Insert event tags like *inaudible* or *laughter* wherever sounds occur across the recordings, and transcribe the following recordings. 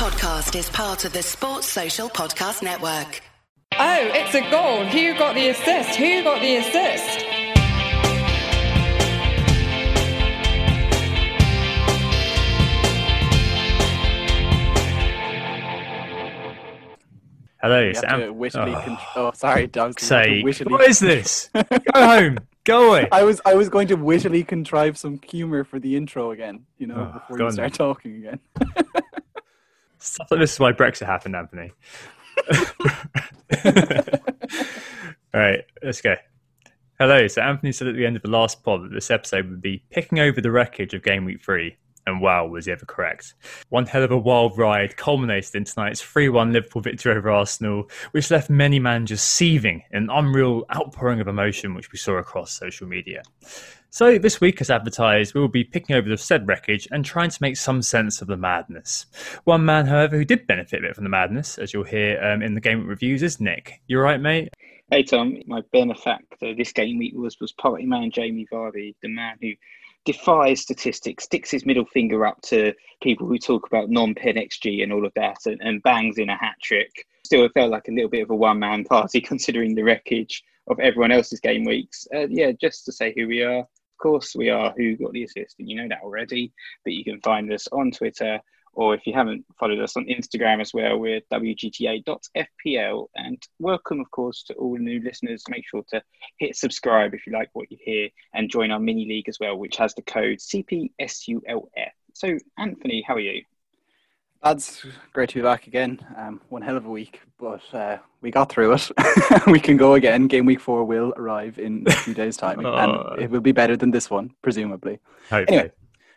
podcast is part of the Sports Social Podcast Network. Oh, it's a goal. Who got the assist? Who got the assist? Hello, You have Sam. to wittily Oh, con- oh, sorry, Doug. say, what is this? *laughs* Go home. Go away. I was I was going to wittily contrive some humor for the intro again, you know, Oh, before go you start then. talking again. *laughs* Stuff like this is why Brexit happened, Anthony. *laughs* All right, let's go. Hello. So Anthony said at the end of the last pod that this episode would be picking over the wreckage of Game Week 3. And wow, was he ever correct. One hell of a wild ride culminated in tonight's 3 1 Liverpool victory over Arsenal, which left many managers seething in an unreal outpouring of emotion, which we saw across social media. So, this week, as advertised, we will be picking over the said wreckage and trying to make some sense of the madness. One man, however, who did benefit a bit from the madness, as you'll hear um, in the game reviews, is Nick. You're right, mate? Hey Tom, my benefactor this game week was was party man Jamie Vardy, the man who defies statistics, sticks his middle finger up to people who talk about non-pen XG and all of that, and, and bangs in a hat trick. Still, it felt like a little bit of a one-man party *laughs* considering the wreckage of everyone else's game weeks. Uh, yeah, just to say who we are. Course, we are who got the assist, and you know that already. But you can find us on Twitter or if you haven't followed us on Instagram as well, we're wgta.fpl. And welcome, of course, to all new listeners. Make sure to hit subscribe if you like what you hear and join our mini league as well, which has the code CPSULF. So, Anthony, how are you? That's great to be back again. Um, one hell of a week, but uh, we got through it. *laughs* we can go again. Game week four will arrive in a few days' *laughs* time, Oh. and it will be better than this one, presumably. Hopefully. Anyway.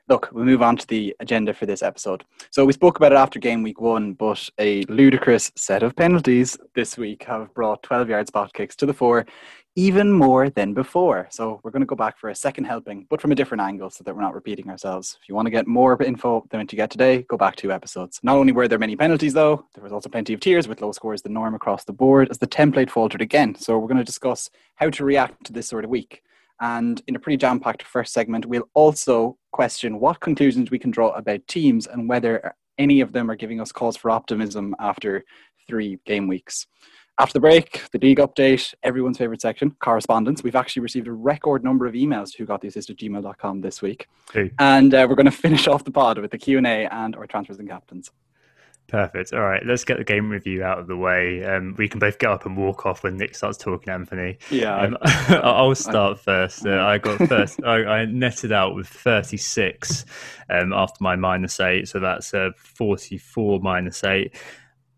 Look, we'll move on to the agenda for this episode. So we spoke about it after game week one, but a ludicrous set of penalties this week have brought 12 yard spot kicks to the fore, even more than before. So we're going to go back for a second helping, but from a different angle so that we're not repeating ourselves. If you want to get more info than what you get today, go back two episodes. Not only were there many penalties, though, there was also plenty of tears with low scores the norm across the board as the template faltered again. So we're going to discuss how to react to this sort of week. And in a pretty jam packed first segment, we'll also question what conclusions we can draw about teams and whether any of them are giving us cause for optimism after three game weeks. After the break, the league update, everyone's favorite section, correspondence. We've actually received a record number of emails to who got the assist at gmail.com this week. Who? And uh, we're going to finish *laughs* off the pod with the Q&A and our transfers and captains. Perfect. All right, let's get the game review out of the way. Um, we can both get up and walk off when Nick starts talking, Anthony. Yeah. Um, *laughs* *laughs* I'll start first. Uh, I got first. I, I netted out with 36 um, after my minus eight, so that's uh, 44 minus eight.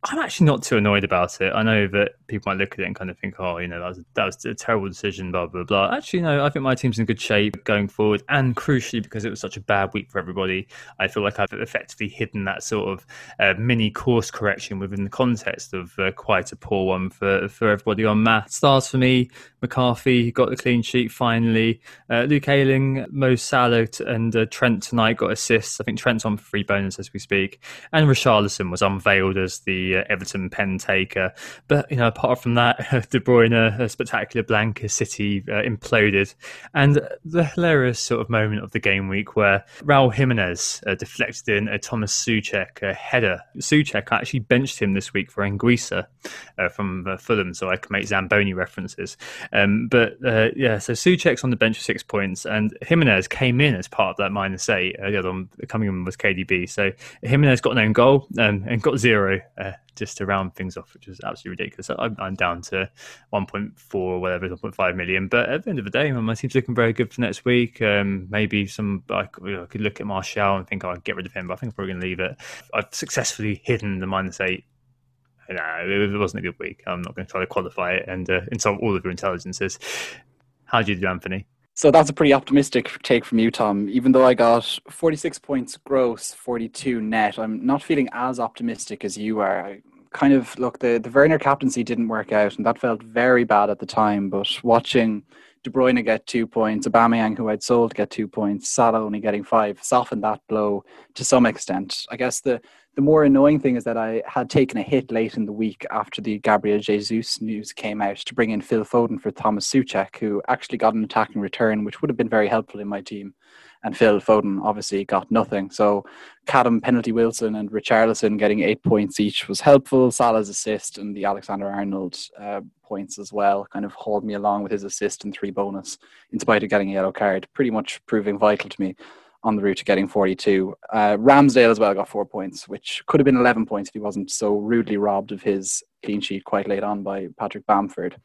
I'm actually not too annoyed about it. I know that people might look at it and kind of think, "Oh, you know, that was that was a terrible decision." Blah blah blah. Actually, no. I think my team's in good shape going forward, and crucially, because it was such a bad week for everybody, I feel like I've effectively hidden that sort of uh, mini course correction within the context of uh, quite a poor one for for everybody on math. Stars for me. McCarthy got the clean sheet finally. Uh, Luke Ayling, Mo Salah, and uh, Trent tonight got assists. I think Trent's on free bonus as we speak, and Richarlison was unveiled as the Everton pen taker. But you know, apart from that, *laughs* De Bruyne, a spectacular blank Blanca City uh, imploded, and the hilarious sort of moment of the game week where Raul Jimenez uh, deflected in a Thomas Soucek uh, header. Soucek actually benched him this week for Anguissa uh, from uh, Fulham, so I can make Zamboni references. Um, but yeah, so Soucek's on the bench for six points, and Jimenez came in as part of that minus eight. The other one coming in was KDB. So Jimenez got an own goal um, and got zero. Uh, just to round things off, which is absolutely ridiculous. I'm, I'm down to 1.4 or whatever, 1.5 million. But at the end of the day, my team's looking very good for next week. Um, maybe some, I could, I could look at Martial and think I'd get rid of him, but I think I'm probably going to leave it. I've successfully hidden the minus eight. No, it wasn't a good week. I'm not going to try to qualify it and uh, insult all of your intelligences. How do you do, Anthony? So that's a pretty optimistic take from you, Tom. Even though I got 46 points gross, 42 net, I'm not feeling as optimistic as you are. I kind of look the the Werner captaincy didn't work out, and that felt very bad at the time. But watching De Bruyne get two points, Aubameyang, who I'd sold, get two points, Salah only getting five, softened that blow to some extent. I guess the the more annoying thing is that I had taken a hit late in the week after the Gabriel Jesus news came out to bring in Phil Foden for Thomas Soucek, who actually got an attacking return, which would have been very helpful in my team. and Phil Foden obviously got nothing. So Cadham, Penalty Wilson, and Richarlison getting eight points each was helpful. Salah's assist and the Alexander Arnold uh, points as well kind of hauled me along with his assist and three bonus, in spite of getting a yellow card, pretty much proving vital to me on the route to getting 42. Uh, Ramsdale as well got four points, which could have been 11 points if he wasn't so rudely robbed of his clean sheet quite late on by Patrick Bamford.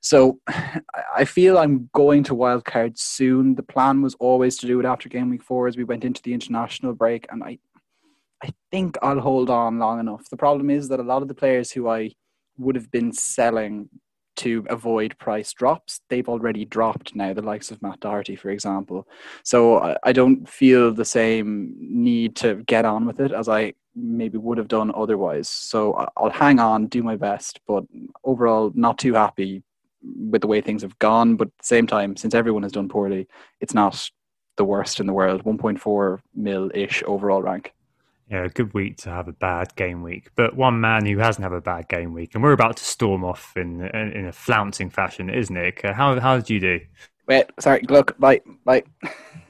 So *sighs* I feel I'm going to wildcard soon. The plan was always to do it after game week four as we went into the international break, and I, I think I'll hold on long enough. The problem is that a lot of the players who I would have been selling to avoid price drops, they've already dropped now, the likes of Matt Doherty, for example. So I don't feel the same need to get on with it as I maybe would have done otherwise. So I'll hang on, do my best, but overall, not too happy with the way things have gone. But at the same time, since everyone has done poorly, it's not the worst in the world. 1.4 mil ish overall rank. Yeah, a good week to have a bad game week, but one man who hasn't had a bad game week, and we're about to storm off in in a flouncing fashion, isn't it? How how did you do? Wait, sorry. Look, bye, bye.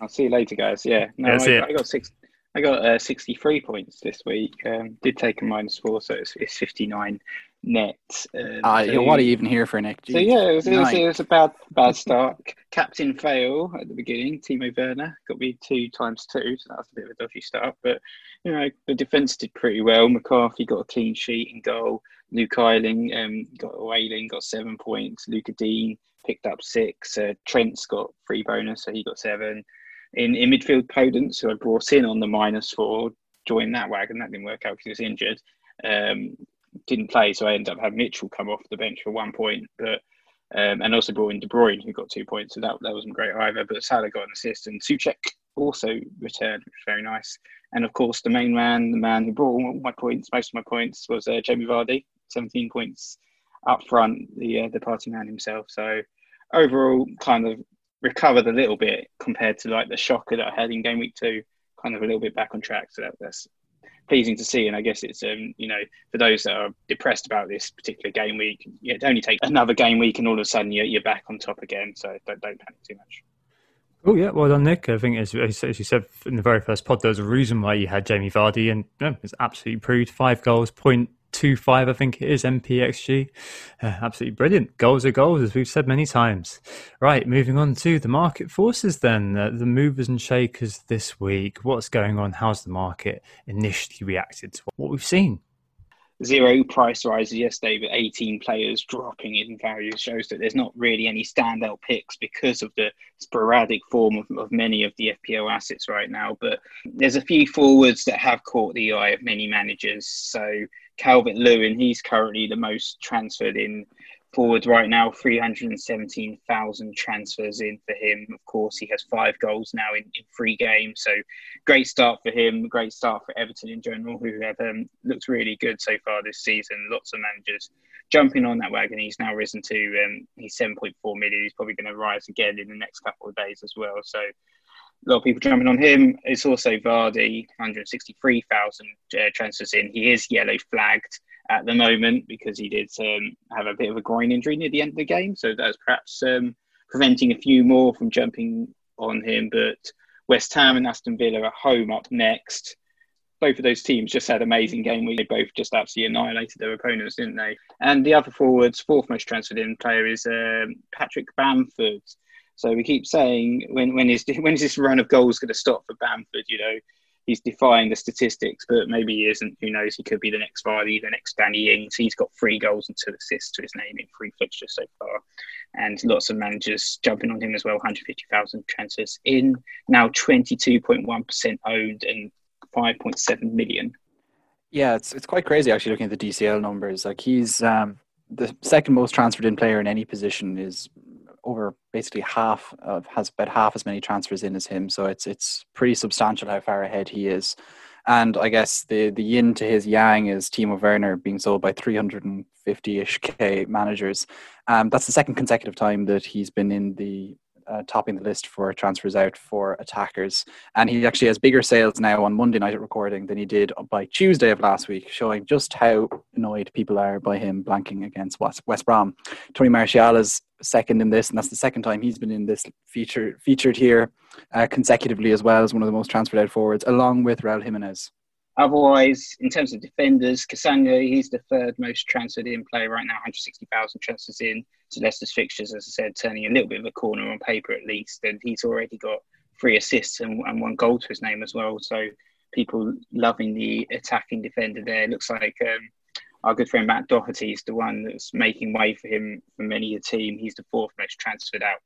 I'll see you later, guys. Yeah, no, I, I, got six. I got uh, 63 points this week. Um, did take a minus four, so it's, it's 59 net. Um, uh, so, what are you even here for, Nick? Jeez. So yeah, it was, it, was, it was, a bad bad start. Captain fail at the beginning. Timo Werner got me two times two, so that was a bit of a dodgy start. But you know the defence did pretty well. McCarthy got a clean sheet in goal. Luke Ayling um, got Ayling got seven points. Lucas Digne picked up six. Uh, Trent's got three bonus, so he got seven in, in midfield, Podence, who I brought in on the minus four, joined that wagon. That didn't work out because he was injured. Um, didn't play, so I ended up having Mitchell come off the bench for one point. But um, and also brought in De Bruyne, who got two points, so that that wasn't great either. But Salah got an assist, and Soucek also returned, which was very nice. And of course, the main man, the man who brought all my points, most of my points, was uh, Jamie Vardy, 17 points up front, the uh, the party man himself. So overall, kind of recovered a little bit compared to like the shocker that I had in game week two, kind of a little bit back on track. So that, that's pleasing to see. And I guess it's um, you know, for those that are depressed about this particular game week, it only takes another game week and all of a sudden you're, you're back on top again. So don't, don't panic too much. Oh yeah, well done, Nick. I think as, as you said in the very first pod, there was a reason why you had Jamie Vardy, and it's absolutely proved. Five goals, point two five, I think it is NPXG. Uh, absolutely brilliant. Goals are goals, as we've said many times. Right, moving on to the market forces then. Uh, the movers and shakers this week. What's going on? How's the market initially reacted to what we've seen? zero price rises yesterday, but 18 players dropping in value shows that there's not really any standout picks because of the sporadic form of, of many of the FPL assets right now. But there's a few forwards that have caught the eye of many managers. So Calvert Lewin, he's currently the most transferred in forward right now, 317,000 transfers in for him. Of course, he has five goals now in, in three games. So great start for him, great start for Everton in general, who have um, looked really good so far this season. Lots of managers jumping on that wagon. He's now risen to, um, he's 7.4 million. He's probably going to rise again in the next couple of days as well. So a lot of people jumping on him. It's also Vardy, 163,000 uh, transfers in. He is yellow flagged at the moment because he did um, have a bit of a groin injury near the end of the game. So that's perhaps um, preventing a few more from jumping on him. But West Ham and Aston Villa are home up next. Both of those teams just had amazing game. They both just absolutely annihilated their opponents, didn't they? And the other forwards, fourth most transferred in player is um, Patrick Bamford. So we keep saying when when is *laughs* when is this run of goals going to stop for Bamford? You know, he's defying the statistics, but maybe he isn't. Who knows? He could be the next Vardy, the next Danny Ings. He's got three goals and two assists to his name in three fixtures so far, and lots of managers jumping on him as well. 150,000 transfers in now, 22.1% owned and 5.7 million. Yeah, it's it's quite crazy actually looking at the DCL numbers. Like he's um, the second most transferred in player in any position is over basically half of has about half as many transfers in as him. So it's it's pretty substantial how far ahead he is. And I guess the the yin to his yang is Timo Werner being sold by 350-ish k managers. Um, that's the second consecutive time that he's been in the uh, topping the list for transfers out for attackers. And he actually has bigger sales now on Monday night at recording than he did by Tuesday of last week, showing just how annoyed people are by him blanking against West, Brom. Tony Martial is second in this, and that's the second time he's been in this feature, featured here uh, consecutively as well as one of the most transferred out forwards, along with Raul Jimenez. Otherwise, in terms of defenders, Castagne, he's the third most transferred in player right now, 160,000 transfers in to Leicester's fixtures, as I said, turning a little bit of a corner on paper at least. And he's already got three assists and, and one goal to his name as well. So people loving the attacking defender there. Looks like um, our good friend Matt Doherty is the one that's making way for him for many a team. He's the fourth most transferred out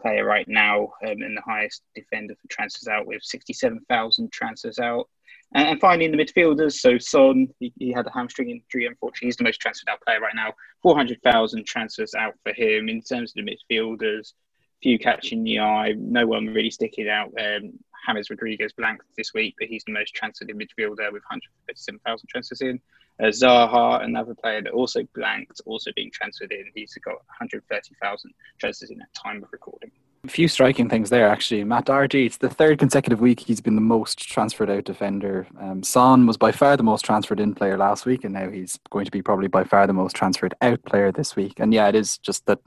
player right now um, and the highest defender for transfers out with 67,000 transfers out. And finally, in the midfielders, so Son, he, he, had a hamstring injury, unfortunately. He's the most transferred out player right now. 400,000 transfers out for him. In terms of the midfielders, few catching the eye, no one really sticking out. Um, James Rodriguez blanked this week, but he's the most transferred midfielder with 157,000 transfers in. Uh, Zaha, another player that also blanked, also being transferred in. He's got 130,000 transfers in at time of recording. A few striking things there, actually. Matt Doherty, it's the third consecutive week he's been the most transferred out defender. Um, Son was by far the most transferred in player last week, and now he's going to be probably by far the most transferred out player this week. And yeah, it is just that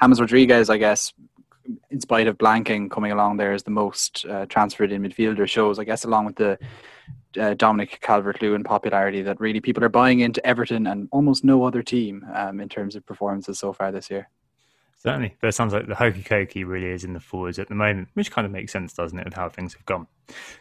James Rodriguez, I guess, in spite of blanking coming along there, is the most uh, transferred in midfielder. Shows, I guess, along with the uh, Dominic Calvert Lewin popularity, that really people are buying into Everton and almost no other team um, in terms of performances so far this year. Certainly, but it sounds like the hokey cokey really is in the forwards at the moment, which kind of makes sense, doesn't it, of how things have gone.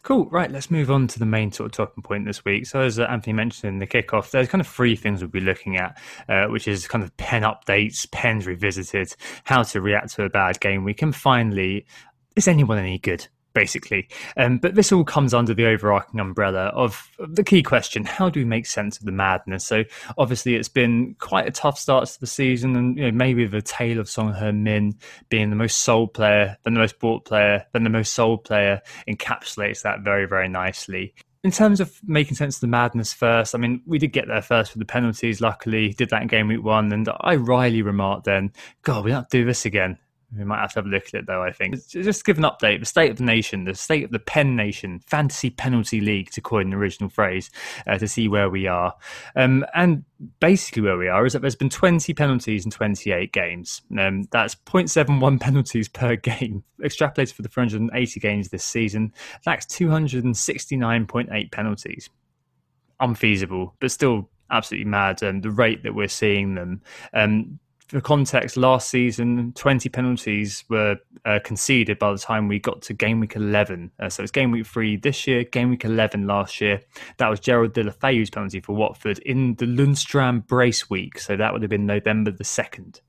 Cool, right, let's move on to the main sort of talking point this week. So, as uh, Anthony mentioned in the kickoff, there's kind of three things we'll be looking at, uh, which is kind of pen updates, pens revisited, how to react to a bad game week, and finally, is anyone any good? Basically. Um, but this all comes under the overarching umbrella of the key question: How do we make sense of the madness? So obviously, it's been quite a tough start to the season, and you know, maybe the tale of Son Heung-min being the most sold player, then the most bought player, then the most sold player encapsulates that very, very nicely. In terms of making sense of the madness first, I mean, we did get there first with the penalties, luckily, did that in game week one. And I wryly remarked then, God, we don't do this again. We might have to have a look at it though, I think. Just give an update. The state of the nation, the state of the Pen Nation, Fantasy Penalty League, to coin an original phrase, uh, to see where we are. Um, and basically, where we are is that there's been 20 penalties in 28 games. Um, that's 0.71 *laughs* penalties per game. Extrapolated for the 480 games this season, that's 269.8 penalties. Unfeasible, but still absolutely mad. Um, the rate that we're seeing them. Um, for context, last season, 20 penalties were uh, conceded by the time we got to game week 11. Uh, so it's game week three this year, game week 11 last year. That was Gerald Deulofeu's penalty for Watford in the Lundstram brace week. So that would have been November the 2nd.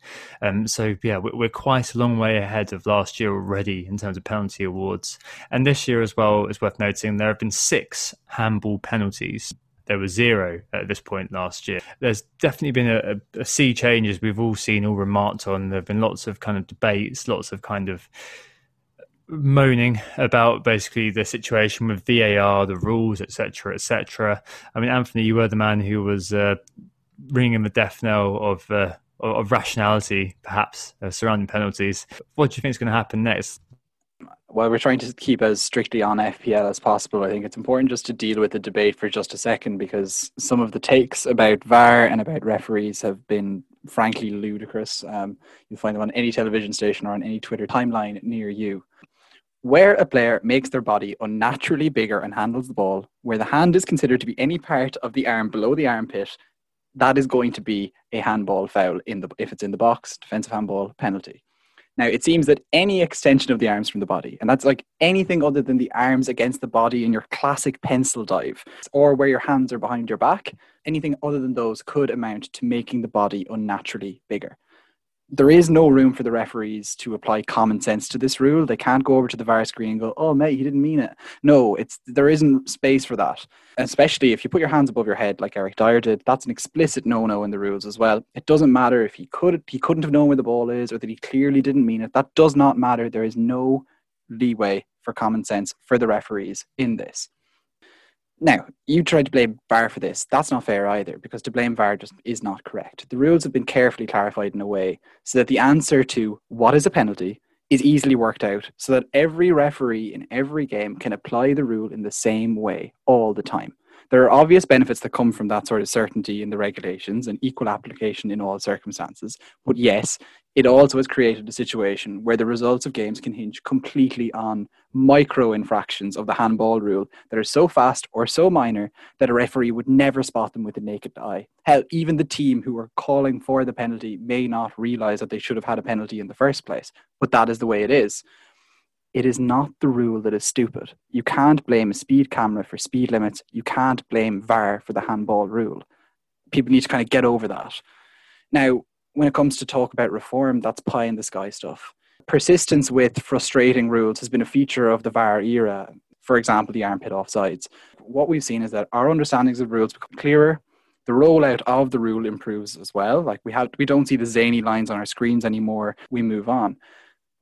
Um, so, yeah, we're quite a long way ahead of last year already in terms of penalty awards. And this year as well, is worth noting, there have been six handball penalties there was zero at this point last year. There's definitely been a, a, sea change, as we've all seen, all remarked on. There have been lots of kind of debates, lots of kind of moaning about basically the situation with VAR, the rules, etc., etc. I mean, Anthony, you were the man who was uh, ringing the death knell of uh, of rationality, perhaps uh, surrounding penalties. What do you think is going to happen next? While we're trying to keep as strictly on FPL as possible, I think it's important just to deal with the debate for just a second because some of the takes about VAR and about referees have been frankly ludicrous. Um, you'll find them on any television station or on any Twitter timeline near you. Where a player makes their body unnaturally bigger and handles the ball, where the hand is considered to be any part of the arm below the armpit, that is going to be a handball foul in the if it's in the box, defensive handball penalty. Now, it seems that any extension of the arms from the body, and that's like anything other than the arms against the body in your classic pencil dive, or where your hands are behind your back, anything other than those could amount to making the body unnaturally bigger there is no room for the referees to apply common sense to this rule. They can't go over to the VAR screen and go, "Oh, mate, he didn't mean it." No, it's there isn't space for that. Especially if you put your hands above your head, like Eric Dier did. That's an explicit no-no in the rules as well. It doesn't matter if he could he couldn't have known where the ball is or that he clearly didn't mean it. That does not matter. There is no leeway for common sense for the referees in this. Now, you tried to blame VAR for this. That's not fair either, because to blame VAR just is not correct. The rules have been carefully clarified in a way so that the answer to what is a penalty is easily worked out so that every referee in every game can apply the rule in the same way all the time. There are obvious benefits that come from that sort of certainty in the regulations and equal application in all circumstances. But yes, it also has created a situation where the results of games can hinge completely on micro infractions of the handball rule that are so fast or so minor that a referee would never spot them with the naked eye. Hell, even the team who are calling for the penalty may not realize that they should have had a penalty in the first place, but that is the way it is. It is not the rule that is stupid. You can't blame a speed camera for speed limits. You can't blame VAR for the handball rule. People need to kind of get over that. Now, when it comes to talk about reform, that's pie in the sky stuff. Persistence with frustrating rules has been a feature of the VAR era. For example, the armpit offsides. What we've seen is that our understandings of rules become clearer. The rollout of the rule improves as well. Like we have, we don't see the zany lines on our screens anymore. We move on.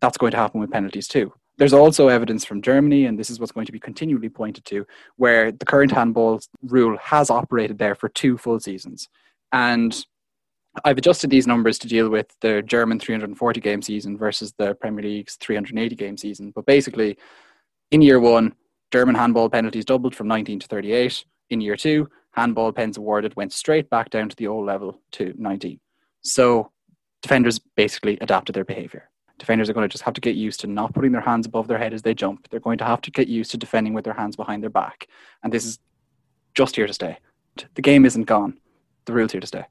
That's going to happen with penalties too. There's also evidence from Germany, and this is what's going to be continually pointed to, where the current handball rule has operated there for two full seasons. And I've adjusted these numbers to deal with the German 340 game season versus the Premier League's 380 game season. But basically, in year one, German handball penalties doubled from 19 to 38. In year two, handball pens awarded went straight back down to the old level to 19. So defenders basically adapted their behavior defenders are going to just have to get used to not putting their hands above their head as they jump. They're going to have to get used to defending with their hands behind their back. And this is just here to stay. The game isn't gone. The rule's here to stay.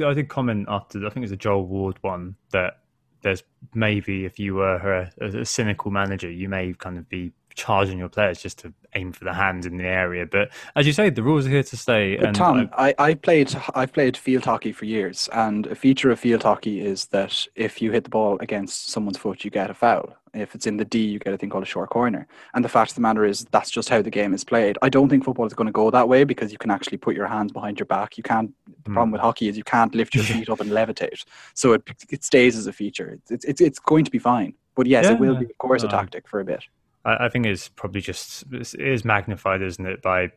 I did comment after, I think it was a Joel Ward one, that there's maybe if you were a, a cynical manager, you may kind of be charging your players just to aim for the hand in the area. But as you say, the rules are here to stay. But and Tom, I, I played I've played field hockey for years, and a feature of field hockey is that if you hit the ball against someone's foot, you get a foul. If it's in the D, you get a thing called a short corner. And the fact of the matter is, that's just how the game is played. I don't think football is going to go that way because you can actually put your hands behind your back. You can't. The mm. problem with hockey is you can't lift your *laughs* feet up and levitate. So it it stays as a feature. It's it's it's going to be fine. But yes, yeah. it will be, of course, a tactic for a bit. I, I think it's probably just it is magnified, isn't it, by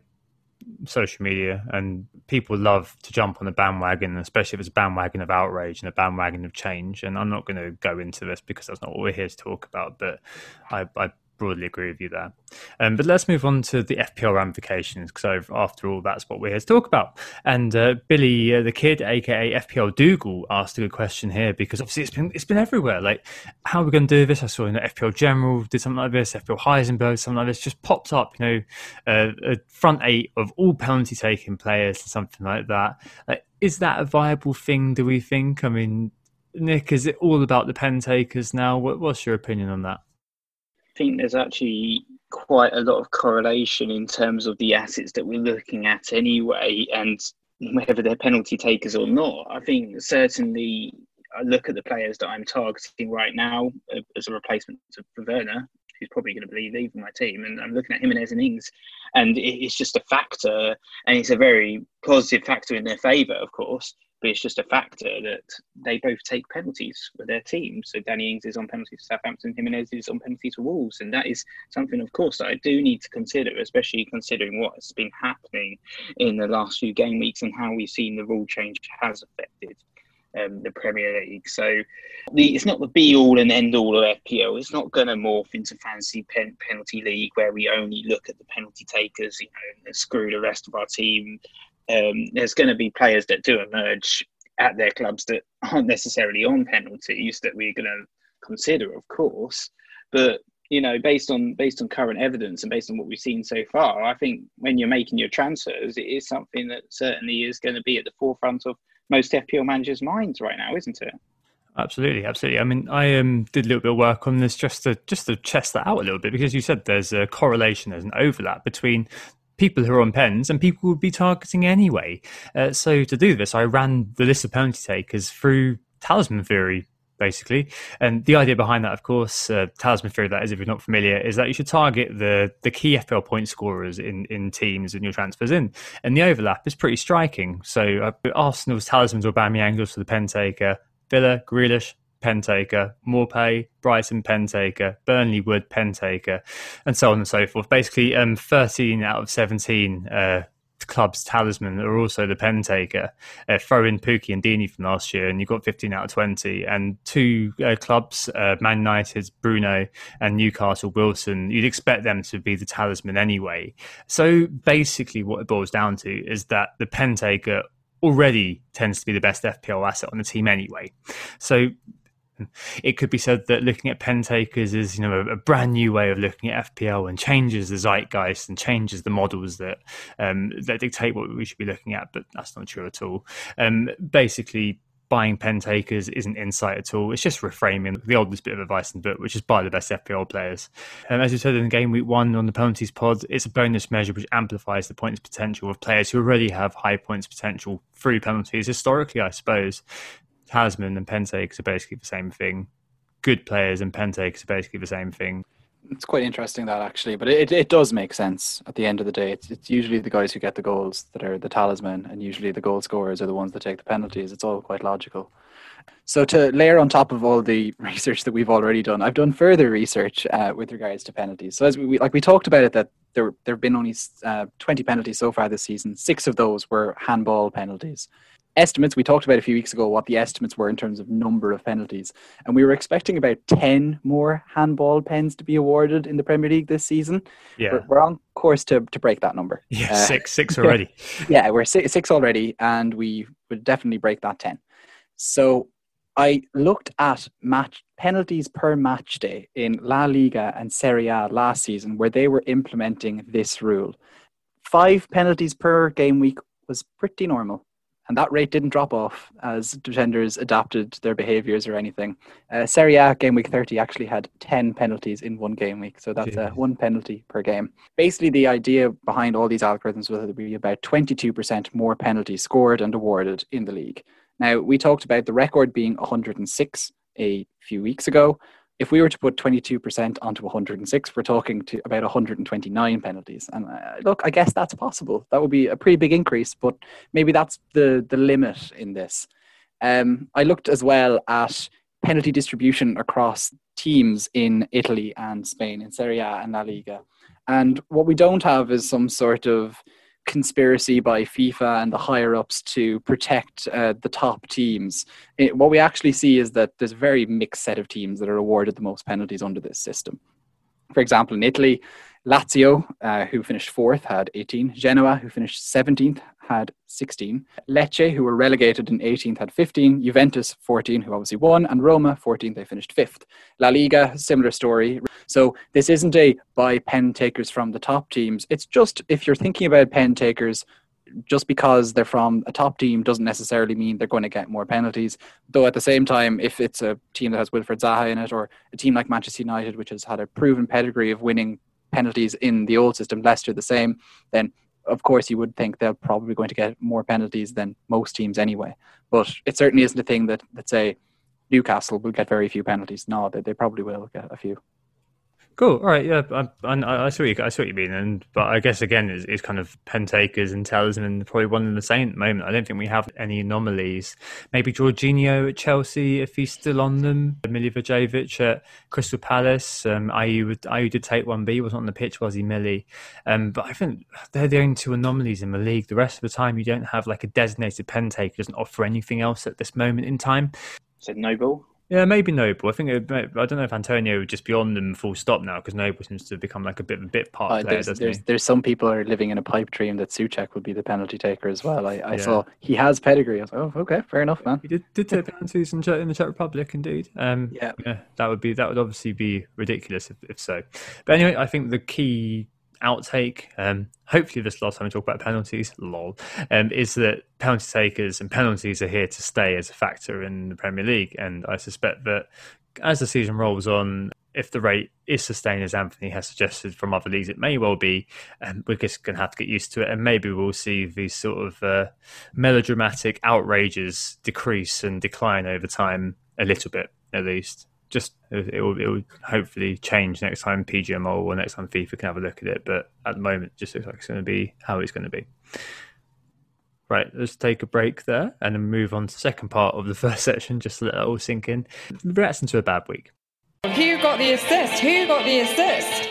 social media and people love to jump on the bandwagon especially if it's a bandwagon of outrage and a bandwagon of change. And i'm not going to go into this because that's not what we're here to talk about but i, I broadly agree with you there. Um, but let's move on to the FPL ramifications because after all, that's what we're here to talk about. And uh, Billy, uh, the kid, aka FPL Dougal, asked a good question here because obviously it's been it's been everywhere. Like, how are we going to do this? I saw you know, FPL General did something like this. FPL Heisenberg something like this just popped up. You know, uh, a front eight of all penalty taking players something like that. Like, is that a viable thing? Do we think? I mean. Nick, is it all about the pen takers now? What, what's your opinion on that? Think there's actually quite a lot of correlation in terms of the assets that we're looking at anyway, and whether they're penalty takers or not. I think certainly I look at the players that I'm targeting right now uh, as a replacement for Werner, who's probably going to be leaving my team, and I'm looking at Jimenez and Ings, and it's just a factor, and it's a very positive factor in their favour, of course but it's just a factor that they both take penalties for their teams. So Danny Ings is on penalties for Southampton, Jimenez is on penalties for Wolves, and that is something, of course, that I do need to consider, especially considering what has been happening in the last few game weeks and how we've seen the rule change has affected. Um, the Premier League. So the, it's not the be all and end all of FPL. It's not going to morph into fancy pen, penalty league where we only look at the penalty takers, you know, and screw the rest of our team um, there's going to be players that do emerge at their clubs that aren't necessarily on penalties that we're going to consider, of course. But you know, based on based on current evidence and based on what we've seen so far, I think when you're making your transfers, it is something that certainly is going to be at the forefront of most FPL managers' minds right now, isn't it? Absolutely, absolutely. I mean, I um, did a little bit of work on this just to just to test that out a little bit because you said there's a correlation, there's an overlap between people who are on pens and people would be targeting anyway. Uh, so to do this, I ran the list of penalty takers through talisman theory. Basically, and the idea behind that, of course, uh, talisman theory. That is, if you're not familiar, is that you should target the the key FPL point scorers in in teams and your transfers in, and the overlap is pretty striking. So uh, Arsenal's talismans or Aubameyang's for the pen taker, Villa, Grealish, Pentaker, Maupay, Brighton Pentaker, Burnley Wood Pentaker, and so on and so forth. Basically, um, 13 out of 17 uh, club's talisman are also the Pentaker. Uh, throw in Pukki and Deeney from last year, and you've got 15 out of 20. And two uh, clubs, uh, Man United, Bruno, and Newcastle, Wilson, you'd expect them to be the talisman anyway. So basically, what it boils down to is that the Pentaker already tends to be the best FPL asset on the team anyway. So it could be said that looking at pen takers is you know a, a, brand new way of looking at FPL and changes the zeitgeist and changes the models that um, that dictate what we should be looking at. But that's not true at all. Um, basically, buying pen takers isn't insight at all. It's just reframing the oldest bit of advice in the book, which is buy the best FPL players. And as you said in game week one on the penalties pod, it's a bonus measure which amplifies the points potential of players who already have high points potential through penalties. Historically, I suppose, Talisman and pen takers are basically the same thing. Good players and pen takers are basically the same thing. It's quite interesting that actually, but it, it does make sense at the end of the day. It's, it's usually the guys who get the goals that are the talisman, and usually the goal scorers are the ones that take the penalties. It's all quite logical. So to layer on top of all the *laughs* research that we've already done, I've done further research uh, with regards to penalties. So as we like we talked about it that there there have been only uh, 20 penalties so far this season. Six of those were handball penalties estimates we talked about a few weeks ago what the estimates were in terms of number of penalties. And we were expecting about 10 more handball pens to be awarded in the premier league this season. Yeah. We're, we're on course to, to break that number. Yeah uh, six six *laughs* already. Yeah we're six, six already and we would definitely break that 10 so i looked at match penalties per match day in la liga and serie a last season where they were implementing this rule. Five penalties per game week was pretty normal and that rate didn't drop off as defenders adapted their behaviours or anything. Uh, Serie A game week 30 actually had 10 penalties in one game week, so that's uh, one penalty per game. Basically, the idea behind all these algorithms was that there would be about 22% more penalties scored and awarded in the league. Now, we talked about the record being 106 a few weeks ago if we were to put 22% onto 106, we're talking to about 129 penalties. And uh, look, I guess that's possible. That would be a pretty big increase, but maybe that's the, the limit in this. Um, I looked as well at penalty distribution across teams in Italy and Spain, in Serie A and La Liga. And what we don't have is some sort of conspiracy by FIFA and the higher ups to protect uh, the top teams. It, what we actually see is that there's a very mixed set of teams that are awarded the most penalties under this system. For example, in Italy, Lazio, uh, who finished fourth, had 18. Genoa, who finished 17th, had 16. Lecce, who were relegated in 18th, had 15. Juventus, 14, who obviously won. And Roma, 14, they finished fifth. La Liga, similar story. So this isn't a buy pen takers from the top teams. It's just if you're thinking about pen takers, just because they're from a top team doesn't necessarily mean they're going to get more penalties. Though at the same time, if it's a team that has Wilfred Zaha in it, or a team like Manchester United, which has had a proven pedigree of winning penalties in the old system, Leicester the same, then of course you would think they're probably going to get more penalties than most teams anyway. But it certainly isn't a thing that, let's say, Newcastle will get very few penalties. No, they, they probably will get a few. Cool. All right. Yeah, I, I, I saw you. I saw what you mean, and but I guess again, it's, it's kind of pen takers and talisman probably one and the same at the moment. I don't think we have any anomalies. Maybe Jorginho at Chelsea, if he's still on them. Milivojevic at Crystal Palace. Um, Ayew, would, Ayew did take one, but he wasn't on the pitch, was he, Millie? Um, but I think they're the only two anomalies in the league. The rest of the time, you don't have like a designated pen taker. Doesn't offer anything else at this moment in time. Said Noble. Yeah, maybe Noble. I think it, I don't know if Antonio would just be on them full stop now because Noble seems to have become like a bit of a bit part uh, player, there's, doesn't there's, he? There's some people are living in a pipe dream that Soucek would be the penalty taker as well. I, I yeah. saw he has pedigree. I was like, oh, okay, fair enough, man. He did, did take penalties in, in the Czech Republic, indeed. Um, yeah. yeah, that would be that would obviously be ridiculous if, if so. But anyway, I think the key outtake, um, hopefully this last time we talk about penalties, lol, um, is that penalty takers and penalties are here to stay as a factor in the Premier League. And I suspect that as the season rolls on, if the rate is sustained as Anthony has suggested from other leagues, it may well be, and we're just going to have to get used to it. And maybe we'll see these sort of uh, melodramatic outrages decrease and decline over time a little bit, at least just it will, it will hopefully change next time PGMO or next time FIFA can have a look at it. But at the moment, it just looks like it's going to be how it's going to be. Right, let's take a break there and then move on to the second part of the *laughs* first section, just to let that all sink in. Reacting to a bad week. Who got the assist? Who got the assist?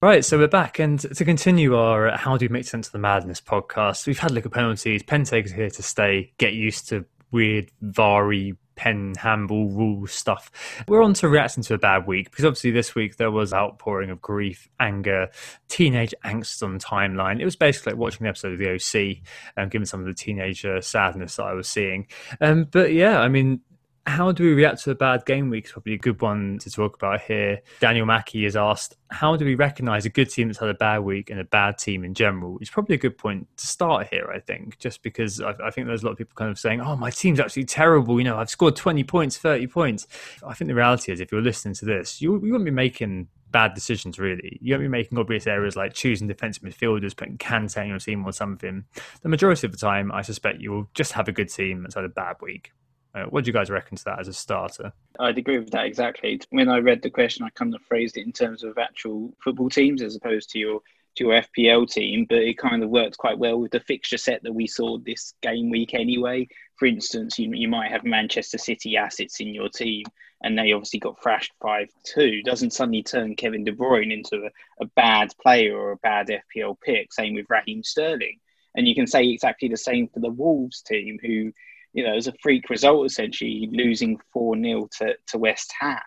Right, so we're back, and to continue our uh, "How Do We Make Sense of the Madness" podcast, we've had lick of penalties. Pentakers here to stay. Get used to weird, VARy pen handball rule stuff. We're on to reacting to a bad week because obviously this week there was outpouring of grief, anger, teenage angst on timeline. It was basically like watching an episode of the OC, um, given some of the teenager sadness that I was seeing. Um, but yeah, I mean, how do we react to a bad game week is probably a good one to talk about here. Daniel Mackey has asked, how do we recognise a good team that's had a bad week and a bad team in general? It's probably a good point to start here, I think, just because I, I, think there's a lot of people kind of saying, oh, my team's actually terrible. You know, I've scored 20 points, 30 points. I think the reality is, if you're listening to this, you, you won't be making bad decisions, really. You won't be making obvious errors like choosing defensive midfielders, putting Kante on your team or something. The majority of the time, I suspect you will just have a good team that's had a bad week. Uh, what do you guys reckon to that as a starter? I'd agree with that exactly. When I read the question, I kind of phrased it in terms of actual football teams as opposed to your to your FPL team, but it kind of worked quite well with the fixture set that we saw this game week anyway. For instance, you, you might have Manchester City assets in your team, and they obviously got thrashed 5 2. Doesn't suddenly turn Kevin De Bruyne into a, a bad player or a bad FPL pick. Same with Raheem Sterling. And you can say exactly the same for the Wolves team, who you know, was a freak result essentially, losing 4 0 to, to West Ham.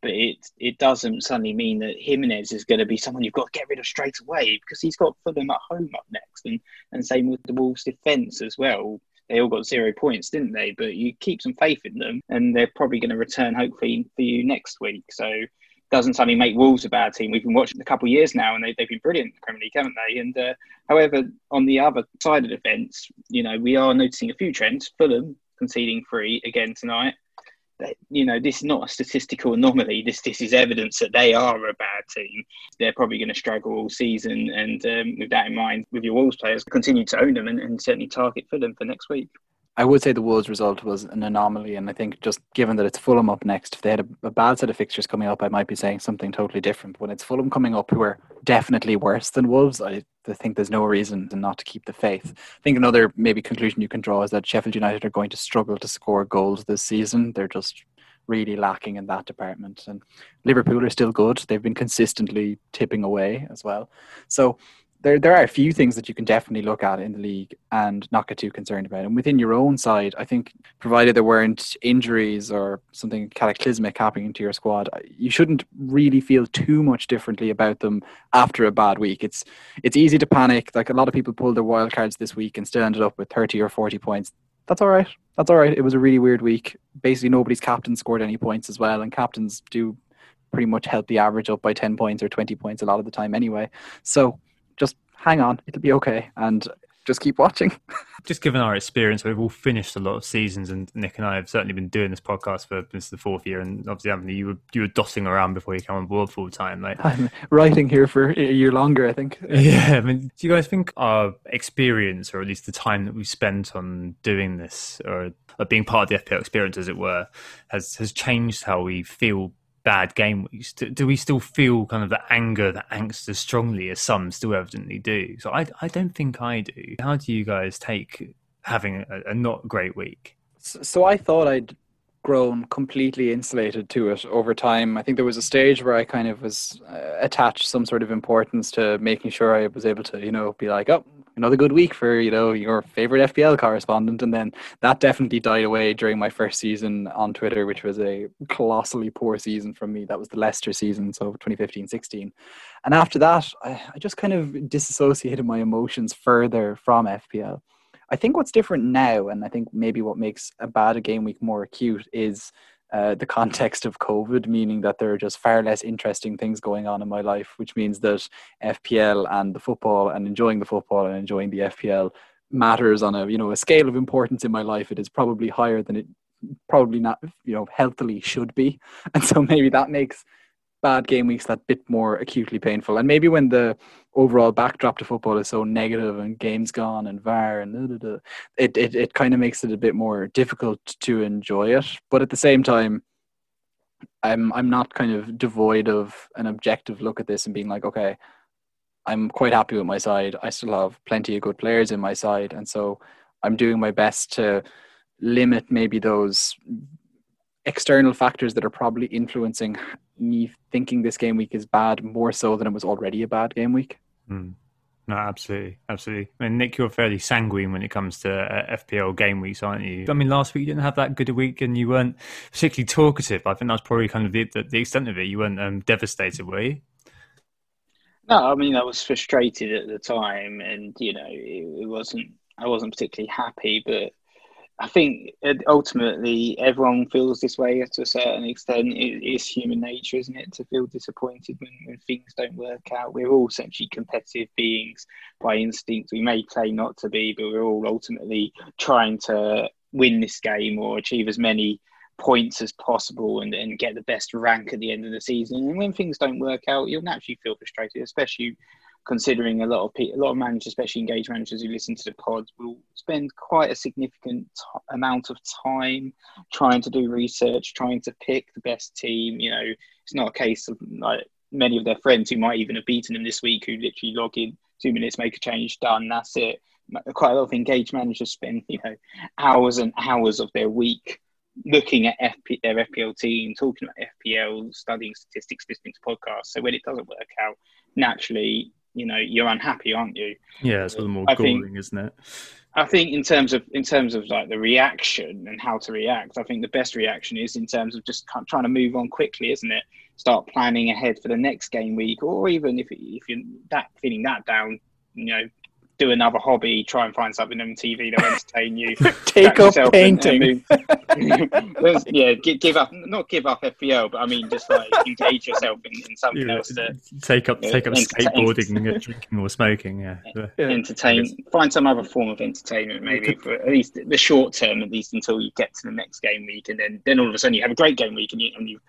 But it it doesn't suddenly mean that Jimenez is going to be someone you've got to get rid of straight away because he's got Fulham at home up next. And, and same with the Wolves defence as well. They all got zero points, didn't they? But you keep some faith in them, and they're probably going to return hopefully for you next week. So doesn't suddenly make Wolves a bad team. We've been watching a couple of years now, and they, have been brilliant in the Premier League, haven't they? And uh, however, on the other side of the fence, you know, we are noticing a few trends. Fulham conceding three again tonight. You know, this is not a statistical anomaly. This this is evidence that they are a bad team. They're probably going to struggle all season, and um, with that in mind, with your Wolves players, continue to own them and, and certainly target Fulham for next week. I would say the Wolves result was an anomaly, and I think just given that it's Fulham up next, if they had a, a, bad set of fixtures coming up, I might be saying something totally different. But when it's Fulham coming up, who are definitely worse than Wolves, I, I think there's no reason not to keep the faith. I think another maybe conclusion you can draw is that Sheffield United are going to struggle to score goals this season. They're just really lacking in that department, and Liverpool are still good. They've been consistently tipping away as well. So there there are a few things that you can definitely look at in the league and not get too concerned about. And within your own side, I think provided there weren't injuries or something cataclysmic happening to your squad, you shouldn't really feel too much differently about them after a bad week. It's it's easy to panic. Like a lot of people pulled their wild cards this week and still ended up with 30 or 40 points. That's all right. That's all right. It was a really weird week. Basically nobody's captain scored any points as well and captains do pretty much help the average up by 10 points or 20 points a lot of the time anyway. So hang on, it'll be okay, and just keep watching. *laughs* just given our experience, we've all finished a lot of seasons, and Nick and I have certainly been doing this podcast for the fourth year, and obviously, Anthony, you were you were dotting around before you came on board full time. Like *laughs* I'm writing here for a year longer, I think. *laughs* Yeah, I mean, do you guys think our experience, or at least the time that we spent on doing this, or, or being part of the FPL experience, as it were, has has changed how we feel bad game weeks, do, do, we still feel kind of the anger, the angst as strongly as some still evidently do? So I, I don't think I do. How do you guys take having a, a not great week? So, so I thought I'd grown completely insulated to it over time. I think there was a stage where I kind of was uh, attached some sort of importance to making sure I was able to, you know, be like, oh, another good week for you know your favorite FPL correspondent, and then that definitely died away during my first season on Twitter, which was a colossally poor season from me. That was the Leicester season, so 2015-16. And after that, I, I just kind of disassociated my emotions further from FPL. I think what's different now, and I think maybe what makes a bad game week more acute is uh, the *laughs* context of COVID, meaning that there are just far less interesting things going on in my life, which means that FPL and the football and enjoying the football and enjoying the FPL matters on a you know a scale of importance in my life. It is probably higher than it probably not you know healthily should be, *laughs* and so maybe that makes bad game weeks that bit more acutely painful. And maybe when the overall backdrop to football is so negative and games gone and VAR and da, da, da, it it it kind of makes it a bit more difficult to enjoy it. But at the same time, I'm I'm not kind of devoid of an objective look at this and being like, okay, I'm quite happy with my side. I still have plenty of good players in my side, and so I'm doing my best to limit maybe those external factors that are probably influencing me thinking this game week is bad more so than it was already a bad game week. Mm. No, absolutely, absolutely. I mean, Nick, you're fairly sanguine when it comes to uh, FPL game weeks, aren't you? I mean, last week you didn't have that good a week, and you weren't particularly talkative. I think that's probably kind of the, the, the extent of it. You weren't um, devastated, were you? No, I mean I was frustrated at the time, and you know it, it wasn't. I wasn't particularly happy, but I think uh, ultimately everyone feels this way to a certain extent. It is human nature, isn't it, to feel disappointed when, when things don't work out. We're all essentially competitive beings by instinct. We may claim not to be, but we're all ultimately trying to win this game or achieve as many points as possible and, and get the best rank at the end of the season. And when things don't work out, you'll naturally feel frustrated, especially considering a lot of a lot of managers, especially engaged managers who listen to the pods, will spend quite a significant t- amount of time trying to do research, trying to pick the best team. You know, it's not a case of like many of their friends who might even have beaten them this week who literally log in two minutes, make a change, done, that's it. Quite a lot of engaged managers spend, you know, hours and hours of their week looking at FP, their FPL team, talking about FPL, studying statistics, listening to podcasts. So when it doesn't work out, naturally you know you're unhappy, aren't you? Yeah, it's a little more I galling, think, isn't it? I think in terms of in terms of like the reaction and how to react, I think the best reaction is in terms of just trying to move on quickly, isn't it? Start planning ahead for the next game week, or even if if you're that feeling that down, you know, do another hobby, try and find something on TV that will entertain you. *laughs* Take up painting. *laughs* And, and *laughs* yeah, give, give, up, not give up FPL, but I mean, just like engage yourself in, in something yeah, else. To, take up, take up skateboarding, drinking or smoking. Yeah. yeah. Entertain, find some other form of entertainment, maybe for at least the short term, at least until you get to the next game week, and then then all of a sudden you have a great game week and you and you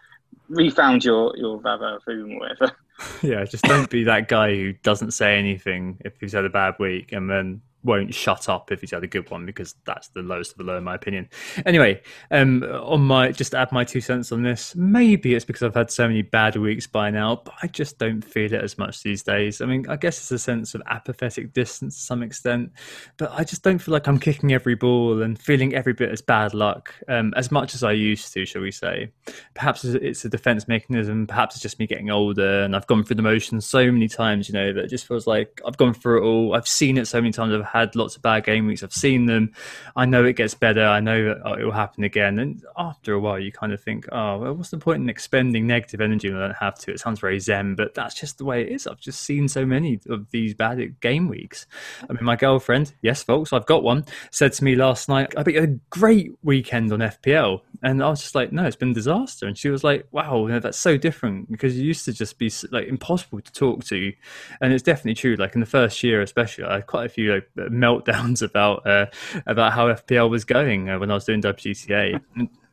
refound your your Vava or whatever. *laughs* yeah, just don't be that guy who doesn't say anything if he's had a bad week and then won't shut up if he's had a good one because that's the lowest of the low in my opinion. Anyway, um, on my just add my two cents on this. Maybe it's because I've had so many bad weeks by now, but I just don't feel it as much these days. I mean, I guess it's a sense of apathetic distance to some extent, but I just don't feel like I'm kicking every ball and feeling every bit as bad luck um, as much as I used to, shall we say? Perhaps it's a defense mechanism. Perhaps it's just me getting older and I've gone through the motions so many times, you know, that it just feels like I've gone through it all. I've seen it so many times. I've had lots of bad game weeks. I've seen them. I know it gets better. I know oh, it will happen again. And after a while, you kind of think, oh, well, what's the point in expending negative energy when I don't have to? It sounds very zen, but that's just the way it is. I've just seen so many of these bad game weeks. I mean, my girlfriend, yes, folks, I've got one, said to me last night, I bet you had a great weekend on FPL. And I was just like, no, it's been disaster. And she was like, wow, you know, that's so different because you used to just be like impossible to talk to. And it's definitely true. Like in the first year, especially, I had quite a few like, meltdowns about uh, about how FPL was going uh, when I was doing WGTA.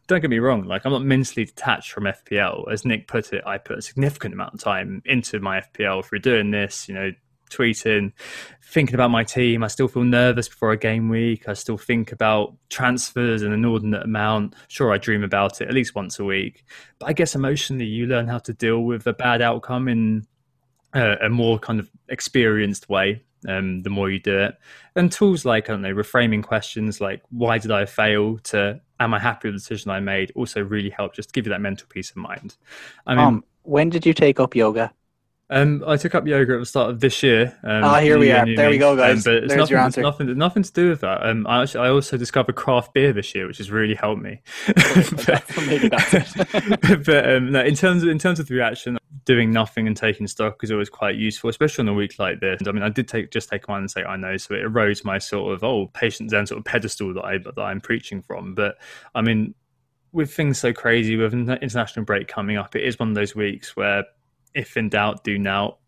don't get me wrong, like I'm not mentally detached from FPL. As Nick put it, I put a significant amount of time into my FPL through doing this, you know, tweeting, thinking about my team. I still feel nervous before a game week. I still think about transfers in an inordinate amount. Sure, I dream about it at least once a week. But I guess emotionally, you learn how to deal with a bad outcome in a, a more kind of experienced way um, the more you do it. And tools like, I don't know, reframing questions like, why did I fail to, am I happy with the decision I made, also really help just give you that mental peace of mind. I mean, um, when did you take up yoga? Um, I took up yoga at the start of this year. Um, ah, here we are. There we go, guys. Um, but it's There's nothing, your answer. Nothing, nothing to do with that. Um, I, actually, I also discovered craft beer this year, which has really helped me. *laughs* but, *laughs* but um, no, in terms of in terms of the reaction, doing nothing and taking stock is always quite useful, especially on a week like this. I mean, I did take just take one and say I know, so it erodes my sort of oh patient zen sort of pedestal that I that I'm preaching from. But I mean, with things so crazy with international break coming up, it is one of those weeks where if in doubt, do now.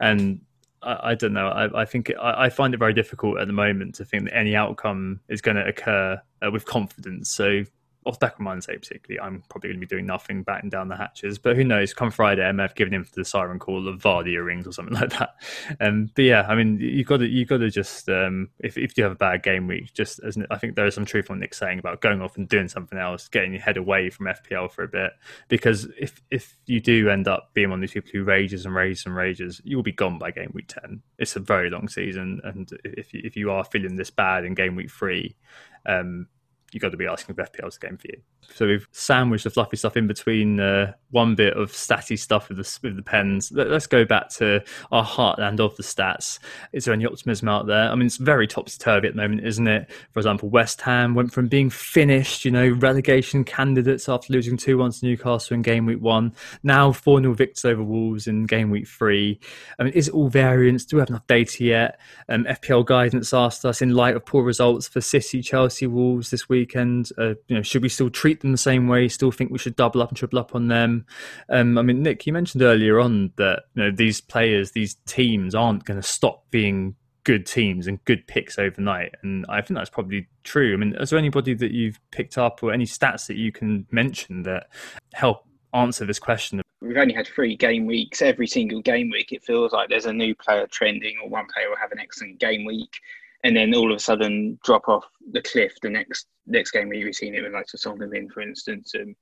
And I, I don't know. I, I think I, I, find it very difficult at the moment to think that any outcome is going to occur uh, with confidence. So of my say particularly, I'm probably going to be doing nothing, batting down the hatches. But who knows? Come Friday, have given in the siren call of Vardy rings or something *laughs* like that. Um, but yeah, I mean, you got to you got to just um, if if you have a bad game week, just as I think there is some truth on Nick saying about going off and doing something else, getting your head away from FPL for a bit. Because if if you do end up being one of these people who rages and rages and rages, you will be gone by game week ten. It's a very long season, and if you, if you are feeling this bad in game week three. Um, you've got to be asking if FPL's the game for you. So we've sandwiched the fluffy stuff in between uh, one bit of statty stuff with the with the pens. Let, us go back to our heartland of the stats. Is there any optimism out there? I mean, it's very topsy turvy at the moment, isn't it? For example, West Ham went from being finished, you know, relegation candidates after losing two one to Newcastle in game week one, now four 0 victors over Wolves in game week three. I mean, is it all variance? Do we have enough data yet? Um, FPL guidance asked us in light of poor results for City, Chelsea, Wolves this weekend. Uh, you know, should we still treat them the same way? Still think we should double up and triple up on them? Um, I mean, Nick, you mentioned earlier on that you know these players, these teams aren't going to stop being good teams and good picks overnight, and I think that's probably true. I mean, is there anybody that you've picked up or any stats that you can mention that help answer this question? We've only had three game weeks. Every single game week, it feels like there's a new player trending, or one player will have an excellent game week and then all of a sudden drop off the cliff the next next game we've seen it with like Son Heung-min, for instance, um,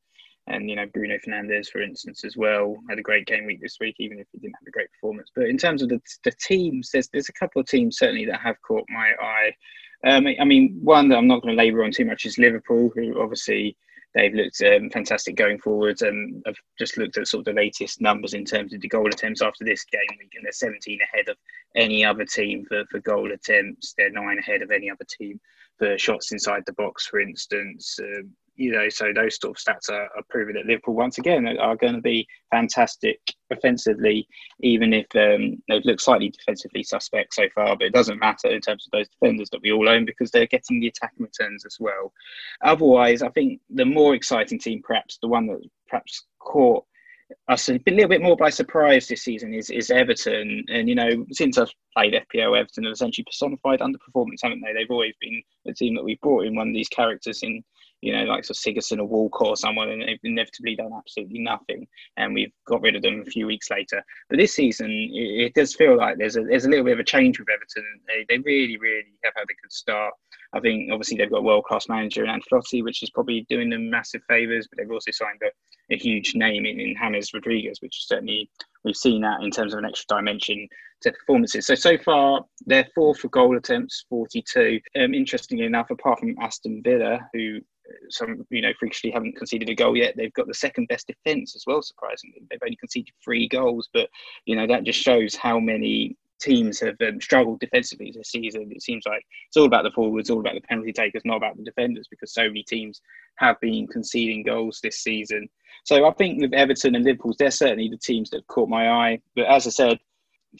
and you know Bruno Fernandes, for instance, as well had a great game week this week, even if he didn't have a great performance. But in terms of the the teams, there's there's a couple of teams certainly that have caught my eye. Um, I mean, one that I'm not going to labour on too much is Liverpool, who obviously They've looked um, fantastic going forwards. and I've just looked at sort of the latest numbers in terms of the goal attempts after this game week, and they're 17 ahead of any other team for, for goal attempts. They're nine ahead of any other team for shots inside the box, for instance. Um, you know, so those sort of stats are, are proving that Liverpool once again are going to be fantastic offensively, even if um, they've looked slightly defensively suspect so far. But it doesn't matter in terms of those defenders that we all own because they're getting the attacking returns as well. Otherwise, I think the more exciting team, perhaps the one that perhaps caught us a little bit more by surprise this season is, is Everton. And, you know, since I've played FPL, Everton have essentially personified underperformance, haven't they? They've always been a team that we've brought in one of these characters in you know, like so Sigurdsson or Walcott or someone, and they've inevitably done absolutely nothing, and we've got rid of them a few weeks later. But this season, it, it does feel like there's a there's a little bit of a change with Everton. They, they really, really have had a good start. I think obviously they've got a world class manager in Ancelotti, which is probably doing them massive favours. But they've also signed a, a huge name in, in James Rodriguez, which certainly we've seen that in terms of an extra dimension performances. So so far they're four for goal attempts, 42. Um, interestingly enough, apart from Aston Villa, who some you know freakishly haven't conceded a goal yet. They've got the second best defence as well. Surprisingly, they've only conceded three goals, but you know that just shows how many teams have um, struggled defensively this season. It seems like it's all about the forwards, all about the penalty takers, not about the defenders, because so many teams have been conceding goals this season. So I think with Everton and Liverpool, they're certainly the teams that caught my eye. But as I said,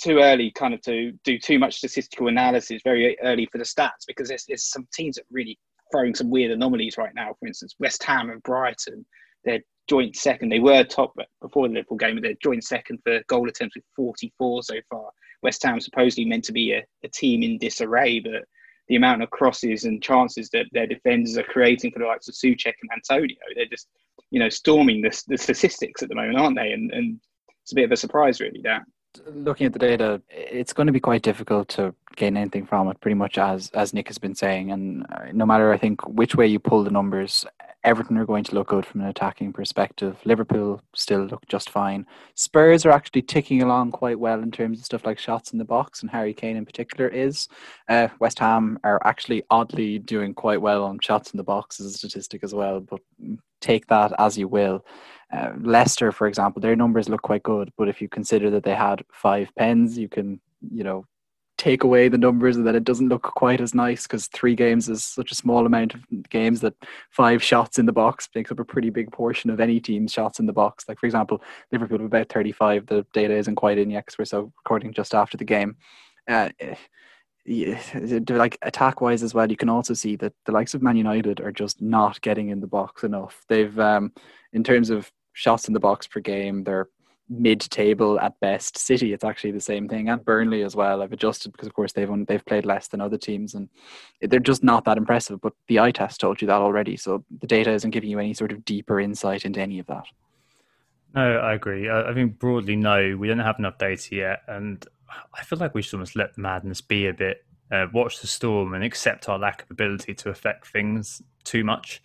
too early kind of to do too much statistical analysis very early for the stats because there's, there's some teams that really throwing some weird anomalies right now. For instance, West Ham and Brighton, they're joint second. They were top before the Liverpool game, but they're joint second for goal attempts with 44 so far. West Ham supposedly meant to be a, a team in disarray, but the amount of crosses and chances that their defenders are creating for the likes of Soucek and Antonio, they're just, you know, storming the, the statistics at the moment, aren't they? And, and it's a bit of a surprise, really, that looking at the data, it's going to be quite difficult to gain anything from it. Pretty much as as Nick has been saying, and uh, no matter I think which way you pull the numbers, Everton are going to look good from an attacking perspective. Liverpool still look just fine. Spurs are actually ticking along quite well in terms of stuff like shots in the box, and Harry Kane in particular is. Uh, West Ham are actually oddly doing quite well on shots in the box as a statistic as well, but take that as you will. Uh, Leicester, for example, their numbers look quite good, but if you consider that they had five pens, you can, you know, take away the numbers and then it doesn't look quite as nice because three games is such a small amount of games that five shots in the box makes up a pretty big portion of any team's shots in the box. Like, for example, Liverpool have about 35. The data isn't quite in yet because we're so recording just after the game. Uh, like attack wise as well, you can also see that the likes of Man United are just not getting in the box enough. They've, um, in terms of shots in the box per game, they're mid-table at best. City, it's actually the same thing, and Burnley as well. I've adjusted because, of course, they've only, they've played less than other teams, and they're just not that impressive. But the eye test told you that already, so the data isn't giving you any sort of deeper insight into any of that. No, I agree. I think broadly, no, we don't have enough data yet, and I feel like we should almost let the madness be a bit. Uh, watch the storm and accept our lack of ability to affect things too much.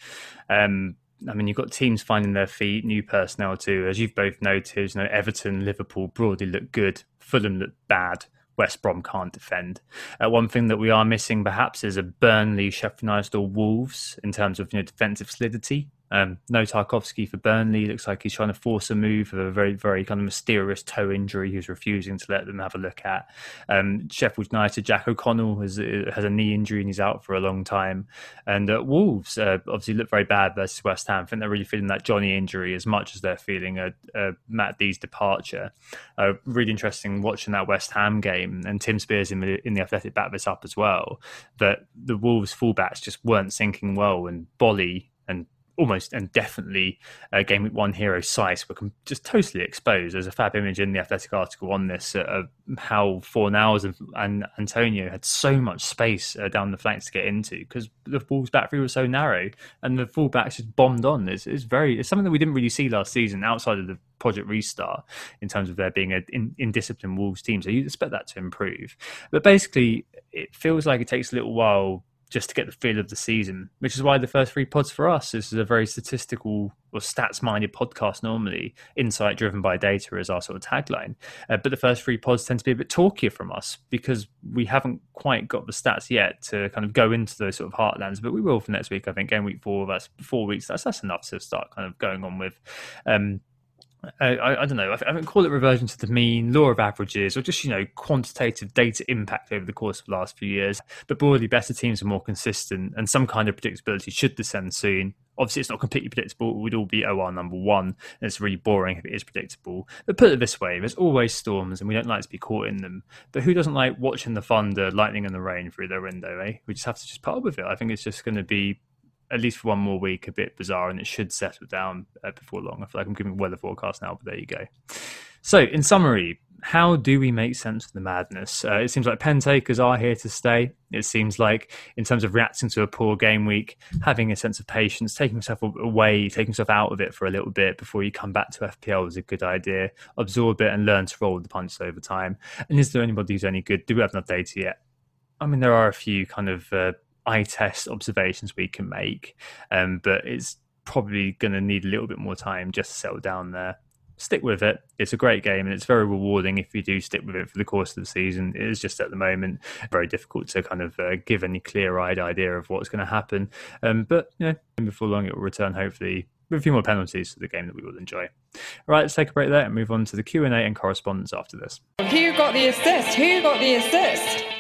Um, I mean, you've got teams finding their feet, new personnel too. As you've both noted, you know, Everton, Liverpool broadly look good. Fulham look bad. West Brom can't defend. Uh, one thing that we are missing perhaps is a Burnley, Sheffield United, or Wolves in terms of you know defensive solidity. Um, no Tarkowski for Burnley. Looks like he's trying to force a move of a very, very kind of mysterious toe injury. He's refusing to let them have a look at. Um, Sheffield United, Jack O'Connell has has a knee injury and he's out for a long time. And uh, Wolves uh, obviously look very bad versus West Ham. I think they're really feeling that Johnny injury as much as they're feeling a, a Matt D's departure. Uh, really interesting watching that West Ham game and Tim Spiers in the, in the Athletic back this up as well. That the Wolves fullbacks just weren't sinking well and Boly and almost and definitely uh, game week one hero Saïss were just totally exposed. There's a fab image in the Athletic article on this uh, of how Fornals and, and Antonio had so much space uh, down the flanks to get into because the Wolves back three was so narrow and the fullbacks just bombed on. It's, it's very it's something that we didn't really see last season outside of the project restart in terms of there being a in, indisciplined Wolves team. So you expect that to improve, but basically it feels like it takes a little while just to get the feel of the season, which is why the first three pods for us this is a very statistical or stats minded podcast normally. Insight driven by data is our sort of tagline. Uh, but the first three pods tend to be a bit talkier from us because we haven't quite got the stats yet to kind of go into those sort of heartlands. But we will for next week, I think. Game week four, that's four weeks. That's that's enough to start kind of going on with. Um, I, I, don't know. I, I call it reversion to the mean, law of averages, or just you know quantitative data impact over the course of the last few years. But broadly, better teams are more consistent, and some kind of predictability should descend soon. Obviously, it's not completely predictable. Would all be OR number one, and it's really boring if it is predictable. But put it this way: there's always storms, and we don't like to be caught in them. But who doesn't like watching the thunder, lightning, and the rain through their window? Eh? We just have to just put up with it. I think it's just going to be at least for one more week, a bit bizarre, and it should settle down uh, before long. I feel like I'm giving weather forecast now, but there you go. So, in summary, how do we make sense of the madness? Uh, it seems like pen takers are here to stay. It seems like, in terms of reacting to a poor game week, having a sense of patience, taking yourself away, taking yourself out of it for a little bit before you come back to FPL is a good idea. Absorb it and learn to roll the punches over time. And is there anybody who's any good? Do we have enough data yet? I mean, there are a few kind of uh, eye test observations we can make, um, but it's probably going to need a little bit more time just to settle down there. Stick with it. It's a great game and it's very rewarding if you do stick with it for the course of the season. It is just at the moment very difficult to kind of uh, give any clear eyed idea of what's going to happen. Um, but yeah, before long it will return hopefully with a few more penalties to the game that we will enjoy. All right, let's take a break there and move on to the Q and A and correspondence after this. Who got the assist? Who got the assist?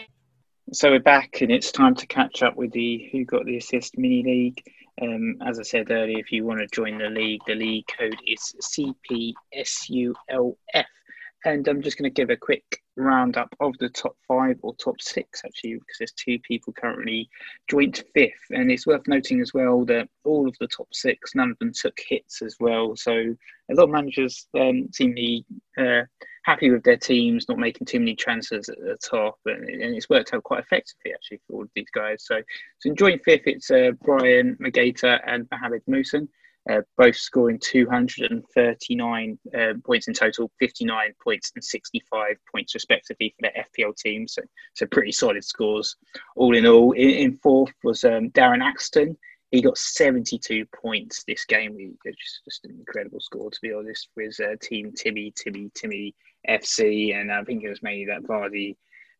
So we're back, and it's time to catch up with the Who Got the Assist mini league. Um, as I said earlier, if you want to join the league, the league code is CPSULF. And I'm just going to give a quick roundup of the top five or top six, actually, because there's two people currently joint fifth. And it's worth noting as well that all of the top six, none of them took hits as well. So a lot of managers um, seem to be uh, happy with their teams, not making too many transfers at the top. And, and, it's worked out quite effectively, actually, for all of these guys. So, so in joint fifth, it's uh, Brian Magata and Mohamed Musin uh, both scoring 239 uh, points in total, 59 points and 65 points respectively for their FPL team. So, so pretty solid scores. All in all, in, in fourth was um, Darren Axton. He got 72 points this game, is just an incredible score, to be honest, with uh, Team Timmy, Timmy, Timmy FC. And I think it was mainly that Vardy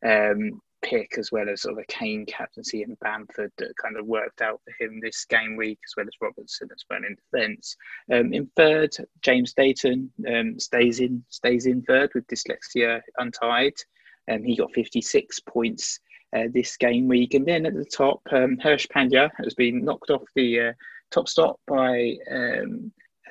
um, pick as well as sort of a Kane captaincy in Bamford that kind of worked out for him this game week, as well as Robertson as well in defence. Um, in third, James Dayton um, stays in stays in third with dyslexia untied. Um, he got 56 points uh, this game week, and then at the top, um, Hirsch Pandya has been knocked off the uh, top stop by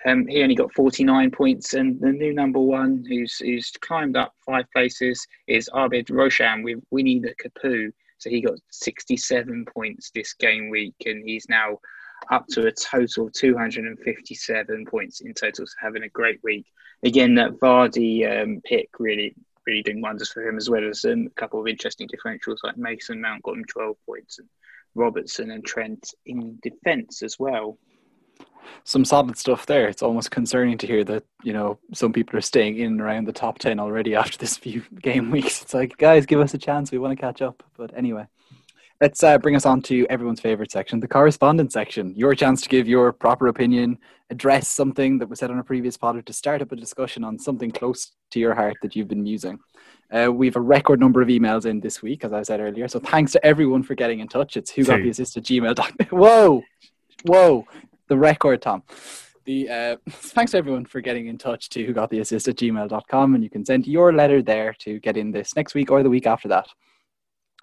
um, he only got 49 points, and the new number one, who's who's climbed up five places, is Abid Roshan with Winnie the Kapoo. So he got 67 points this game week, and he's now up to a total of 257 points in total. So having a great week. Again, that Vardy um, pick really, really doing wonders for him, as well as um, a couple of interesting differentials like Mason Mount got him 12 points, and Robertson and Trent in defence as well some solid stuff there. It's almost concerning to hear that you know some people are staying in and around the top ten already *laughs* after this few game weeks. It's like, guys, give us a chance. We want to catch up. But anyway, Let's uh, bring us on to everyone's favorite section, the correspondence section. Your chance to give your proper opinion, address something that was said on a previous pod, or to start up a discussion on something close to your heart that you've been musing. Uh, we have a record number of emails in this week, as I said earlier. So thanks to everyone for getting in touch. It's who got the assist at gmail. *laughs* Whoa, whoa, the record, Tom. The uh, *laughs* thanks everyone for getting in touch to who got the assist at gmail.com, and you can send your letter there to get in this next week or the week after that.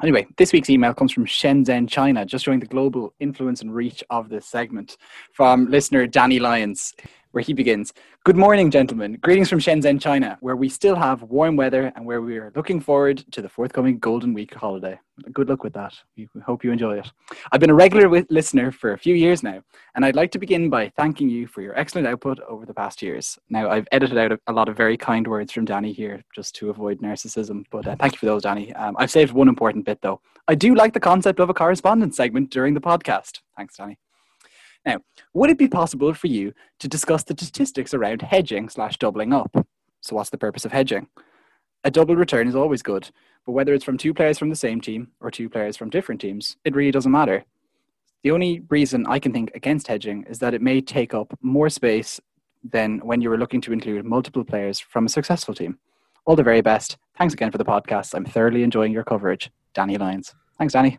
Anyway, this week's email comes from Shenzhen, China, just showing the global influence and reach of this segment from listener Danny Lyons, where he begins Good morning, gentlemen. Greetings from Shenzhen, China, where we still have warm weather and where we are looking forward to the forthcoming Golden Week holiday. Good luck with that. We hope you enjoy it. I've been a regular listener for a few years now, and I'd like to begin by thanking you for your excellent output over the past years. Now, I've edited out a, lot of very kind words from Danny here just to avoid narcissism, but uh, thank you for those, Danny. Um, I've saved one important bit, though. I do like the concept of a correspondence segment during the podcast. Thanks, Danny. Now, would it be possible for you to discuss the statistics around hedging slash doubling up? So, what's the purpose of hedging? A double return is always good, but whether it's from two players from the same team or two players from different teams, it really doesn't matter. The only reason I can think against hedging is that it may take up more space than when you were looking to include multiple players from a successful team. All the very best. Thanks again for the podcast. I'm thoroughly enjoying your coverage. Danny Lyons. Thanks, Danny.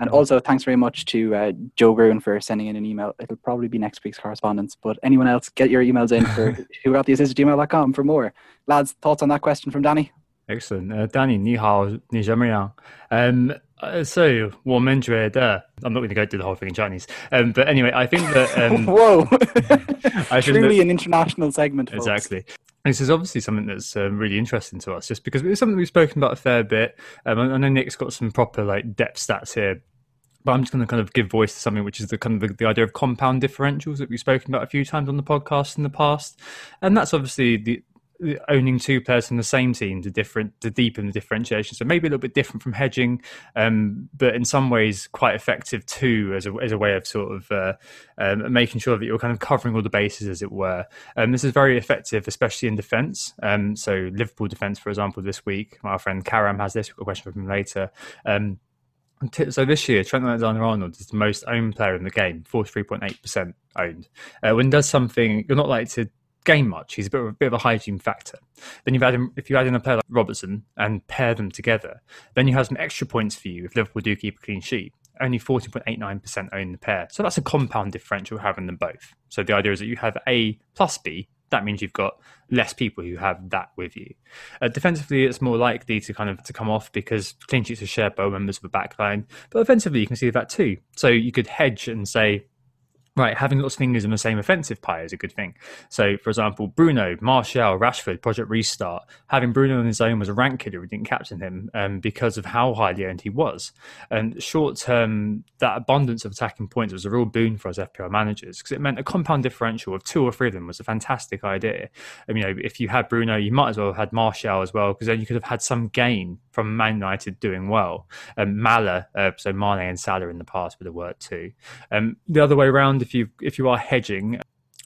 And also, thanks very much to uh, Joe Gruen for sending in an email. It'll probably be next week's correspondence. But anyone else, get your emails in for *laughs* who got the assist gmail.com for more. Lads, thoughts on that question from Danny? Excellent. Uh, Danny, 你好,你怎么样? Um, uh, so, 我们觉得, I'm not going to go through the whole thing in Chinese. Um, but anyway, I think that. Um, *laughs* Whoa! *laughs* I Truly that, an international segment. Folks. Exactly. This is obviously something that's um, really interesting to us, just because it's something we've spoken about a fair bit. Um, I know Nick's got some proper like depth stats here, but I'm just going to kind of give voice to something which is the kind of the, the, idea of compound differentials that we've spoken about a few times on the podcast in the past, and that's obviously the owning two players from the same team to different to deepen the differentiation. So maybe a little bit different from hedging, um, but in some ways quite effective too as a as a way of sort of uh, um, making sure that you're kind of covering all the bases, as it were. Um, this is very effective, especially in defence. Um, so Liverpool defence, for example, this week, my friend Karam has this. We've got a question from him later. Um, so this year, Trent Alexander-Arnold is the most owned player in the game, forty-three point eight percent owned. Uh, when does something, you're not like to game much. He's a bit of a, bit of a hygiene factor. Then you've him if you add in a player like Robertson and pair them together, then you have some extra points for you if Liverpool do keep a clean sheet. Only 40.89% own the pair. So that's a compound differential having them both. So the idea is that you have A plus B. That means you've got less people who have that with you. Uh, defensively, it's more likely to kind of to come off because clean sheets are shared by members of a backline. But offensively, you can see that too. So you could hedge and say, Right, having lots of fingers in the same offensive pie is a good thing. So, for example, Bruno, Martial, Rashford, Project Restart, having Bruno on his own was a rank killer. We didn't captain him um, because of how highly owned he was. And short term, that abundance of attacking points was a real boon for us FPL managers because it meant a compound differential of two or three of them was a fantastic idea. And, you know, if you had Bruno, you might as well have had Martial as well because then you could have had some gain from Man United doing well. Um, Mala, uh, so Mane and Salah in the past would have worked too. Um, the other way around if you if you are hedging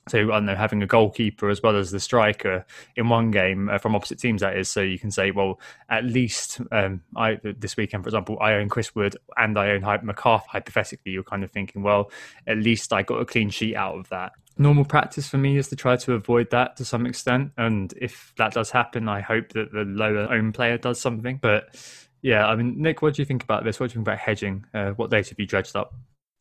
so I don't know, having a goalkeeper as well as the striker in one game uh, from opposite teams. That is, so you can say, well, at least um, I this weekend, for example, I own Chris Wood and I own Hype McCarthy. Hypothetically, you're kind of thinking, well, at least I got a clean sheet out of that. Normal practice for me is to try to avoid that to some extent, and if that does happen, I hope that the lower own player does something. But yeah, I mean, Nick, what do you think about this? What do you think about hedging? Uh, what data have you dredged up?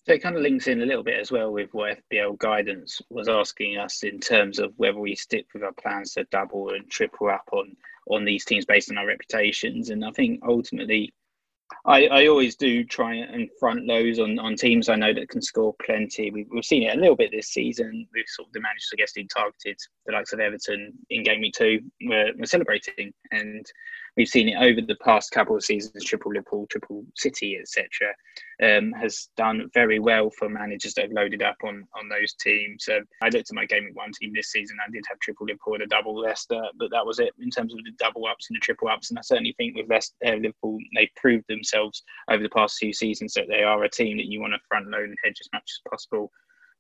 So it kind of links in a little bit as well with what FPL guidance was asking us in terms of whether we stick with our plans to double and triple up on on these teams based on our reputations. And I think ultimately, I, I always do try and front loads on, on teams I know that can score plenty. We've, we've seen it a little bit this season. We've sort of managed to get targeted the likes of Everton in game week two. We're, we're celebrating and we've seen it over the past couple of seasons. Triple Liverpool, Triple City, etc., um, has done very well for managers that have loaded up on on those teams. Um, I looked at my gaming one team this season. I did have Triple Liverpool and a double Leicester, but that was it in terms of the double ups and the triple ups. And I certainly think with Leicester, uh, Liverpool, they've proved themselves over the past few seasons that they are a team that you want to front load and hedge as much as possible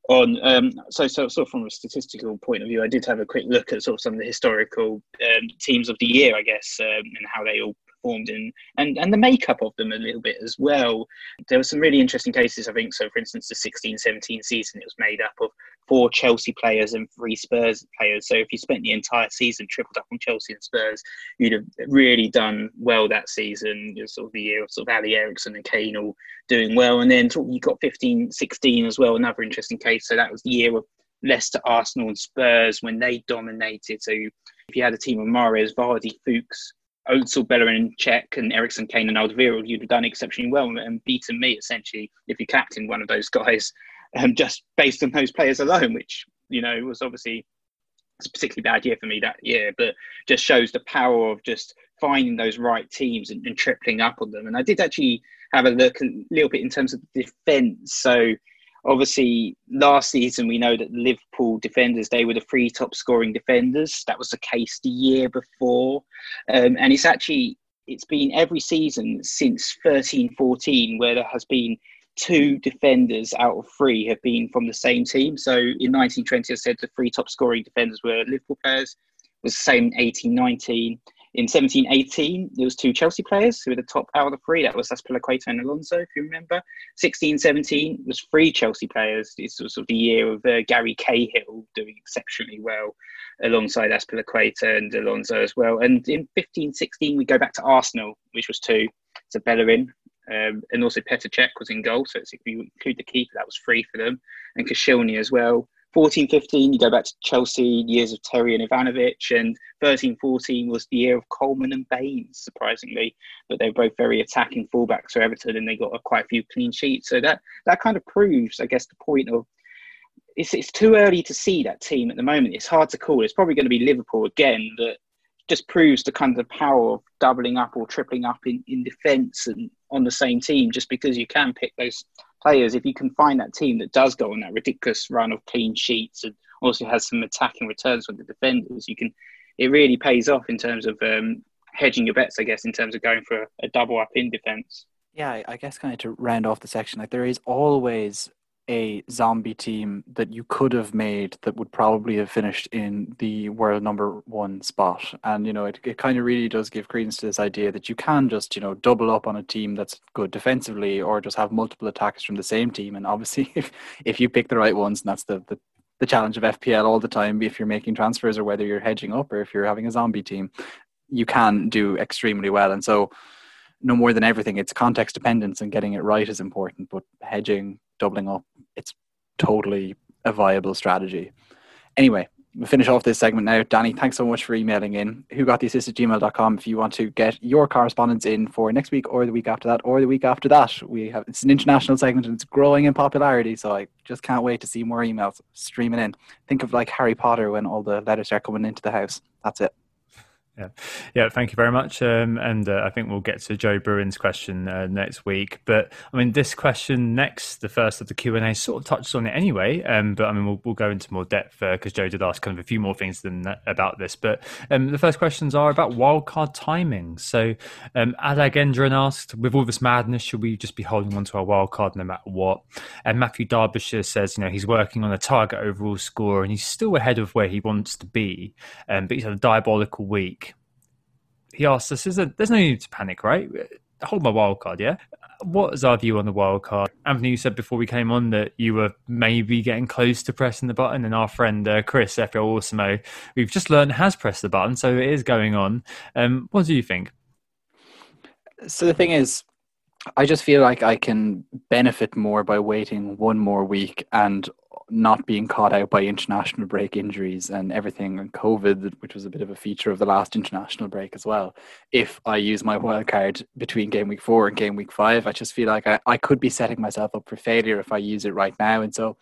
on um, so, so sort of from a statistical point of view, I did have a quick look at sort of some of the historical um, teams of the year, I guess, um, and how they all performed in, and and the makeup of them a little bit as well. There were some really interesting cases, I think. So, for instance, the 16-17 season, it was made up of four Chelsea players and three Spurs players. So, if you spent the entire season tripled up on Chelsea and Spurs, you'd have really done well that season. It was sort of the year of sort of Alli Eriksen and Kane all doing well, and then you got 15-16 as well, another interesting case. So that was the year of Leicester, Arsenal, and Spurs when they dominated. So if you had a team of Mahrez, Vardy, Fuchs, Ozil, Bellerin, Cech, and Eriksen, Kane, and Alderweireld, you'd have done exceptionally well and beaten me essentially if you captained one of those guys, um, just based on those players alone, which you know was obviously a particularly bad year for me that year, but just shows the power of just finding those right teams and, and tripling up on them. And I did actually have a look a little bit in terms of defence. So obviously last season we know that liverpool defenders they were the three top scoring defenders. That was the case the year before. Um, and it's actually it's been every season since 13 14 where there has been two defenders out of three have been from the same team. So in 1920 i said the three top scoring defenders were liverpool players it was the same 18 19 in 17 18, there was two Chelsea players who were the top out of the three. That was Azpilicueta and Alonso, if you remember. 16 17 was three Chelsea players. This was sort of the year of uh, Gary Cahill doing exceptionally well alongside Azpilicueta and Alonso as well. And in 1516, we go back to Arsenal, which was two. So Bellerin, um, and also Petr Cech was in goal. So if you include the keeper, that was free for them. And Koscielny as well. 14 15, you go back to Chelsea, years of Terry and Ivanovic, and 13 14 was the year of Coleman and Baines, surprisingly. But they were both very attacking fullbacks for Everton and they got a, quite a few clean sheets. So that, that kind of proves, I guess, the point of it's, it's too early to see that team at the moment. It's hard to call. It's probably going to be Liverpool again that just proves the kind of power of doubling up or tripling up in, in defence and on the same team just because you can pick those players, if you can find that team that does go on that ridiculous run of clean sheets and also has some attacking returns from the defenders, you can. It really pays off in terms of um, hedging your bets, I guess, in terms of going for a, a double up in defence. Yeah, I guess kind of to round off the section, like there is always a zombie team that you could have made that would probably have finished in the world number one spot. And, you know, it, it kind of really does give credence to this idea that you can just, you know, double up on a team that's good defensively or just have multiple attackers from the same team. And obviously, *laughs* if, if you pick the right ones, and that's the, the, the challenge of FPL all the time, if you're making transfers or whether you're hedging up or if you're having a zombie team, you can do extremely well. And so, no more than everything, it's context dependence and getting it right is important, but hedging, doubling up, it's totally a viable strategy. Anyway, we'll finish off this segment now. Danny, thanks so much for emailing in. Who got the assist at gmail.com if you want to get your correspondence in for next week or the week after that or the week after that. We have it's an international segment and it's growing in popularity, so I just can't wait to see more emails streaming in. Think of like Harry Potter when all the letters are coming into the house. That's it. Yeah, yeah. Thank you very much. Um, and uh, I think we'll get to Joe Bruin's question uh, next week. But I mean, this question next, the first of the Q and A, sort of touches on it anyway. Um, but I mean, we'll, we'll go into more depth because uh, Joe did ask kind of a few more things than that, about this. But um, the first questions are about wildcard timing. So um, Adagendran asked, with all this madness, should we just be holding on to our wildcard no matter what? And Matthew Derbyshire says, you know, he's working on a target overall score and he's still ahead of where he wants to be, um, but he's had a diabolical week he asked us, "Is there, there's no need to panic, right? Hold my wild card, yeah." What is our view on the wild card? Anthony, you said before we came on that you were maybe getting close to pressing the button, and our friend uh, Chris FPL Awesome, we've just learned has pressed the button, so it is going on. Um, what do you think? So the thing is, I just feel like I can benefit more by waiting one more week and not being caught out by international break injuries and everything and COVID, which was a bit of a feature of the last international break as well. If I use my wild card between game week four and game week five, I just feel like I, I could be setting myself up for failure if I use it right now. And so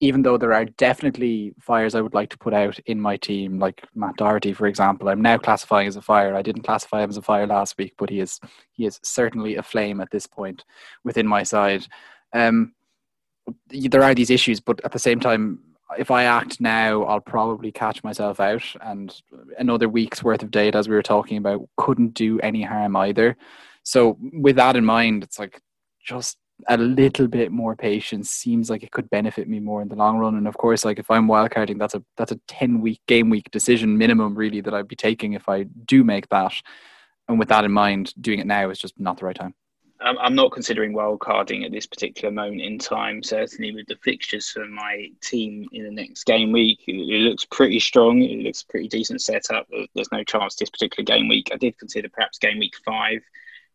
even though there are definitely fires I would like to put out in my team, like Matt Doherty, for example, I'm now classifying as a fire. I didn't classify him as a fire last week, but he is he is certainly a flame at this point within my side. Um, there are these issues, but at the same time, if I act now, I'll probably catch myself out, and another week's worth of data, as we were talking about, couldn't do any harm either. So, with that in mind, it's like just a little bit more patience seems like it could benefit me more in the long run. And of course, like if I'm wildcarding, that's a that's a ten week game week decision minimum really that I'd be taking if I do make that. and with that in mind, doing it now is just not the right time. I'm not considering wildcarding at this particular moment in time. Certainly, with the fixtures for my team in the next game week, it looks pretty strong. It looks pretty decent setup. There's no chance this particular game week. I did consider perhaps game week five,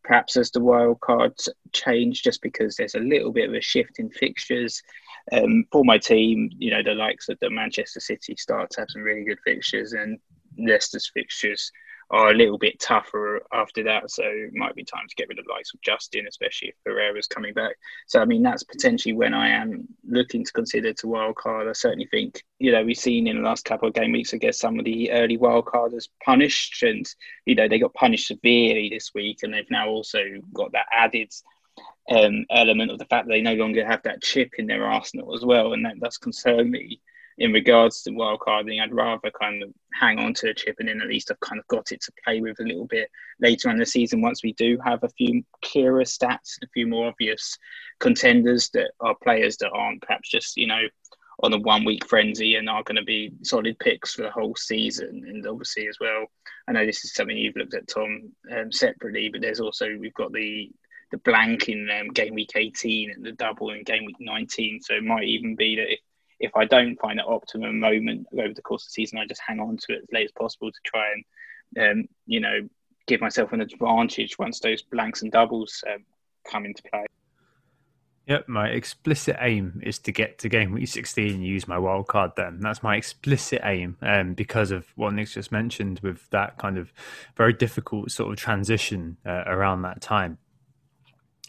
perhaps as the wildcards change, just because there's a little bit of a shift in fixtures. Um, for my team, you know, the likes of the Manchester City start to have some really good fixtures, and Leicester's fixtures are a little bit tougher after that. So it might be time to get rid of the likes of Justin, especially if Pereira's coming back. So I mean that's potentially when I am looking to consider to wildcard. I certainly think you know we've seen in the last couple of game weeks, I guess some of the early wild wildcarders punished, and you know they got punished severely this week, and they've now also got that added. Um, element of the fact that they no longer have that chip in their arsenal as well, and that does concern me in regards to wildcarding, I'd rather kind of hang on to a chip and then at least I've kind of got it to play with a little bit later in the season once we do have a few clearer stats, and a few more obvious contenders that are players that aren't perhaps just, you know, on a one week frenzy and are going to be solid picks for the whole season. And obviously, as well, I know this is something you've looked at, Tom, um, separately, but there's also, we've got the the blank in um, game week 18 and the double in game week 19. So it might even be that if if I don't find an optimum moment over the course of the season, I just hang on to it as late as possible to try and, um, you know, give myself an advantage once those blanks and doubles um, come into play. Yep, my explicit aim is to get to game week 16 and use my wild card then. That's my explicit aim um, because of what Nick's just mentioned with that kind of very difficult sort of transition uh, around that time.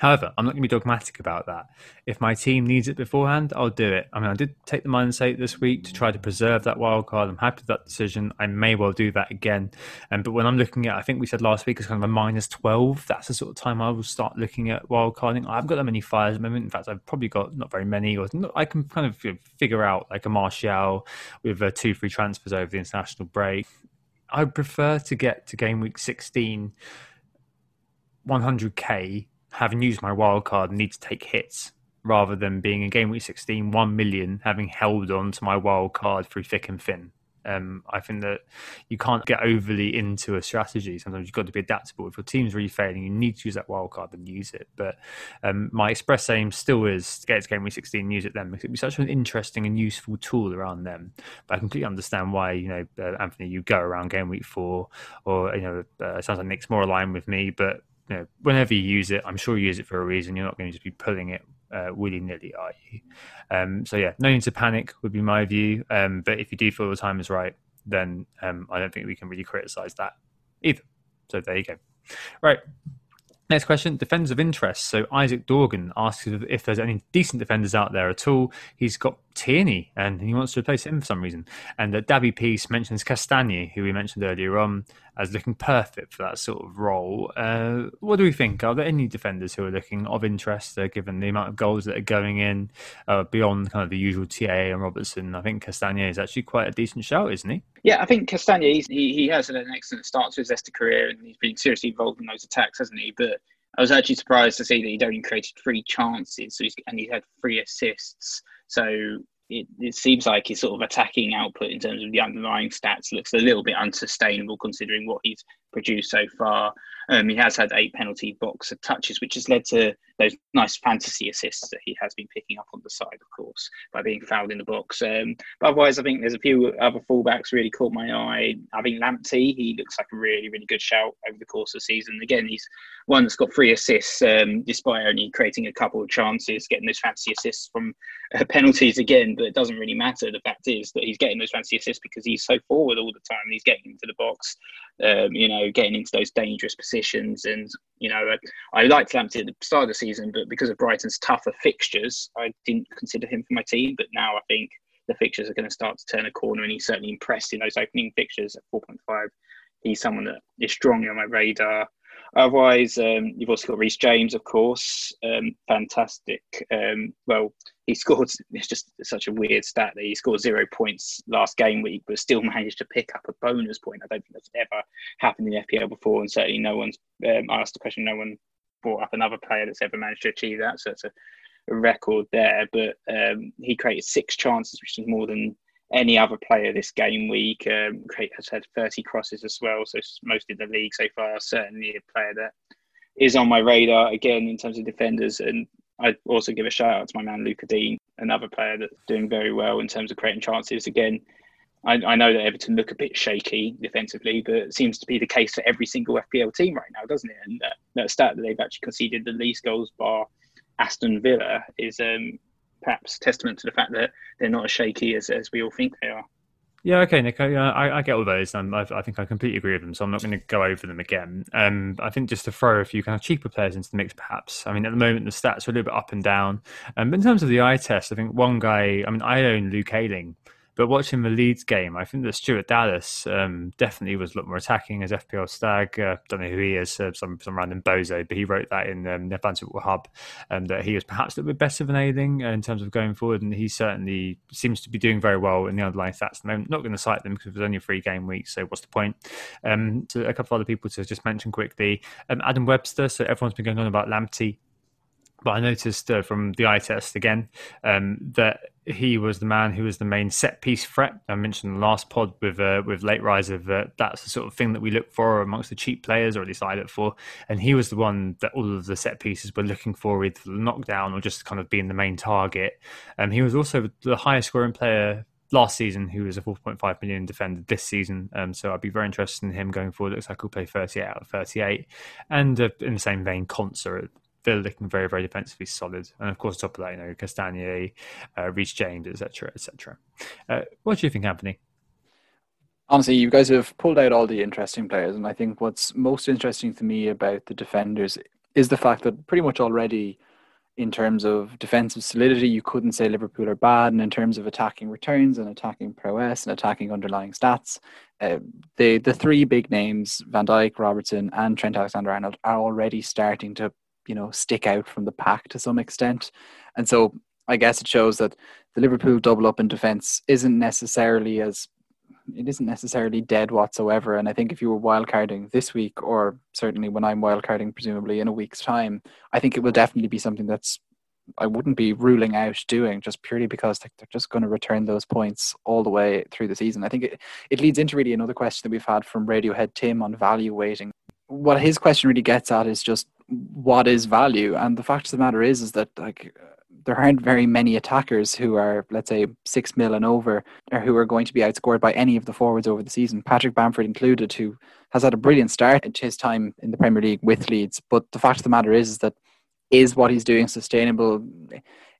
However, I'm not going to be dogmatic about that. If my team needs it beforehand, I'll do it. I mean, I did take the minus eight this week to try to preserve that wild card. I'm happy with that decision. I may well do that again. Um, but when I'm looking at, I think we said last week it's kind of a minus 12. That's the sort of time I will start looking at wild carding. I haven't got that many fires at the moment. In fact, I've probably got not very many. Or not, I can kind of figure out like a Martial with uh, two free transfers over the international break. I prefer to get to game week 16 100k having used my wild card, need to take hits rather than being in game week 16, 1 million, having held on to my wild card through thick and thin. Um, I think that you can't get overly into a strategy. Sometimes you've got to be adaptable. If your team's really failing, you need to use that wild card and use it. But um, my express aim still is to get to game week 16 and use it then because it'd be such an interesting and useful tool around them. But I completely understand why, you know, uh, Anthony, you go around game week four, or, you know, uh, sounds like Nick's more aligned with me, but you know, whenever you use it, I'm sure you use it for a reason. You're not going to just be pulling it uh, willy nilly, are you? Um, so yeah, no need to panic would be my view. Um, but if you do feel the time is right, then um, I don't think we can really criticize that either. So there you go. Right. Next question, defenders of interest. So Isaac Dorgan asks if there's any decent defenders out there at all. He's got Tierney and he wants to replace him for some reason. And uh, Dabby Peace mentions Castagne, who we mentioned earlier on, as looking perfect for that sort of role. Uh, what do we think? Are there any defenders who are looking of interest, uh, given the amount of goals that are going in uh, beyond kind of the usual TA and Robertson? I think Castagne is actually quite a decent shout, isn't he? Yeah, I think Castagne, he, he has had an excellent start to his Leicester career and he's been seriously involved in those attacks, hasn't he? But I was actually surprised to see that he'd only created three chances so and he's had three assists. So it, it, seems like his sort of attacking output in terms of the underlying stats looks a little bit unsustainable considering what he's produced so far. Um, he has had eight penalty box touches, which has led to those nice fantasy assists that he has been picking up on the side, of course, by being fouled in the box. Um, but otherwise, I think there's a few other fullbacks really caught my eye. I think Lamptey, he looks like a really, really good shout over the course of the season. Again, he's one that's got three assists, um, despite only creating a couple of chances, getting those fantasy assists from uh, *laughs* penalties again. But it doesn't really matter. The fact is that he's getting those fantasy assists because he's so forward all the time. He's getting into the box, um, you know, getting into those dangerous positions. And, you know, I, I liked Lamptey at the start of the season, but because of Brighton's tougher fixtures, I didn't consider him for my team. But now I think the fixtures are going to start to turn a corner, and he's certainly impressed in those opening fixtures at 4.5. He's someone that is strongly on my radar. Otherwise, um, you've also got Reece James, of course. Um, fantastic. Um, well, he *laughs* scored. It's just such a weird stat that he scored zero points last game week, but still managed to pick up a bonus point. I don't think that's ever happened in the FPL before, and certainly no one's um, asked the question. No one brought up another player that's ever managed to achieve that. So it's a, a record there. But um, he created six chances, which is more than any other player this game week. Um, has had 30 crosses as well, so most in the league so far. Certainly a player that is on my radar again in terms of defenders. And I'd also give a shout out to my man Luca Digne, another player that's doing very well in terms of creating chances. Again, I, I, know that Everton look a bit shaky defensively, but it seems to be the case for every single FPL team right now, doesn't it? And that, that stat that they've actually conceded the least goals bar Aston Villa is um, perhaps testament to the fact that they're not as shaky as, as we all think they are. Yeah, okay, Nick. I, I, I get all those. and I, I, think I completely agree with them, so I'm not going to go over them again. Um, I think just to throw a few kind of cheaper players into the mix, perhaps. I mean, at the moment the stats are a little bit up and down. Um, but in terms of the eye test, I think one guy. I mean, I own Luke Ayling, but watching the Leeds game, I think that Stuart Dallas um, definitely was a lot more attacking as FPL Stag. Uh, don't know who he is, uh, some some random bozo, but he wrote that in um, the Atlantic Hub um, that he was perhaps a little bit better than Ayling uh, in terms of going forward, and he certainly seems to be doing very well in the underlying stats. And I'm not going to cite them because it was only a three game week, so what's the point? Um, so a couple of other people to just mention quickly. Um, Adam Webster, so everyone's been going on about Lamptey but I noticed uh, from the eye test again um, that he was the man who was the main set piece threat. I mentioned the last pod with uh, with late riser that that's the sort of thing that we look for amongst the cheap players, or at least I look for. And he was the one that all of the set pieces were looking for, either the knockdown or just kind of being the main target. And um, he was also the highest scoring player last season, who was a 4.5 million defender this season. Um, so I'd be very interested in him going forward. Looks like he'll play 38 out of 38. And uh, in the same vein, Konsa they're looking very, very defensively solid. And of course, top of that, you know, Castagne, uh, Reece James, etc., etc. Uh, what do you think, Anthony? Honestly, you guys have pulled out all the interesting players, and I think what's most interesting to me about the defenders is the fact that pretty much already, in terms of defensive solidity, you couldn't say Liverpool are bad, and in terms of attacking returns and attacking prowess and attacking underlying stats, uh, the the three big names, Van Dijk, Robertson, and Trent Alexander-Arnold, are already starting to you know stick out from the pack to some extent, and so I guess it shows that the Liverpool double up in defence isn't necessarily as it isn't necessarily dead whatsoever. And I think if you were wildcarding this week, or certainly when I'm wildcarding, presumably in a week's time, I think it will definitely be something that's I wouldn't be ruling out doing just purely because they're just going to return those points all the way through the season. I think it, it leads into really another question that we've had from Radiohead Tim on value weighting. What his question really gets at is just what is value. And the fact of the matter is is that like there aren't very many attackers who are let's say six mil and over or who are going to be outscored by any of the forwards over the season patrick bamford included who has had a brilliant start to his time in the premier league with leeds. But the fact of the matter is, is that is what he's doing sustainable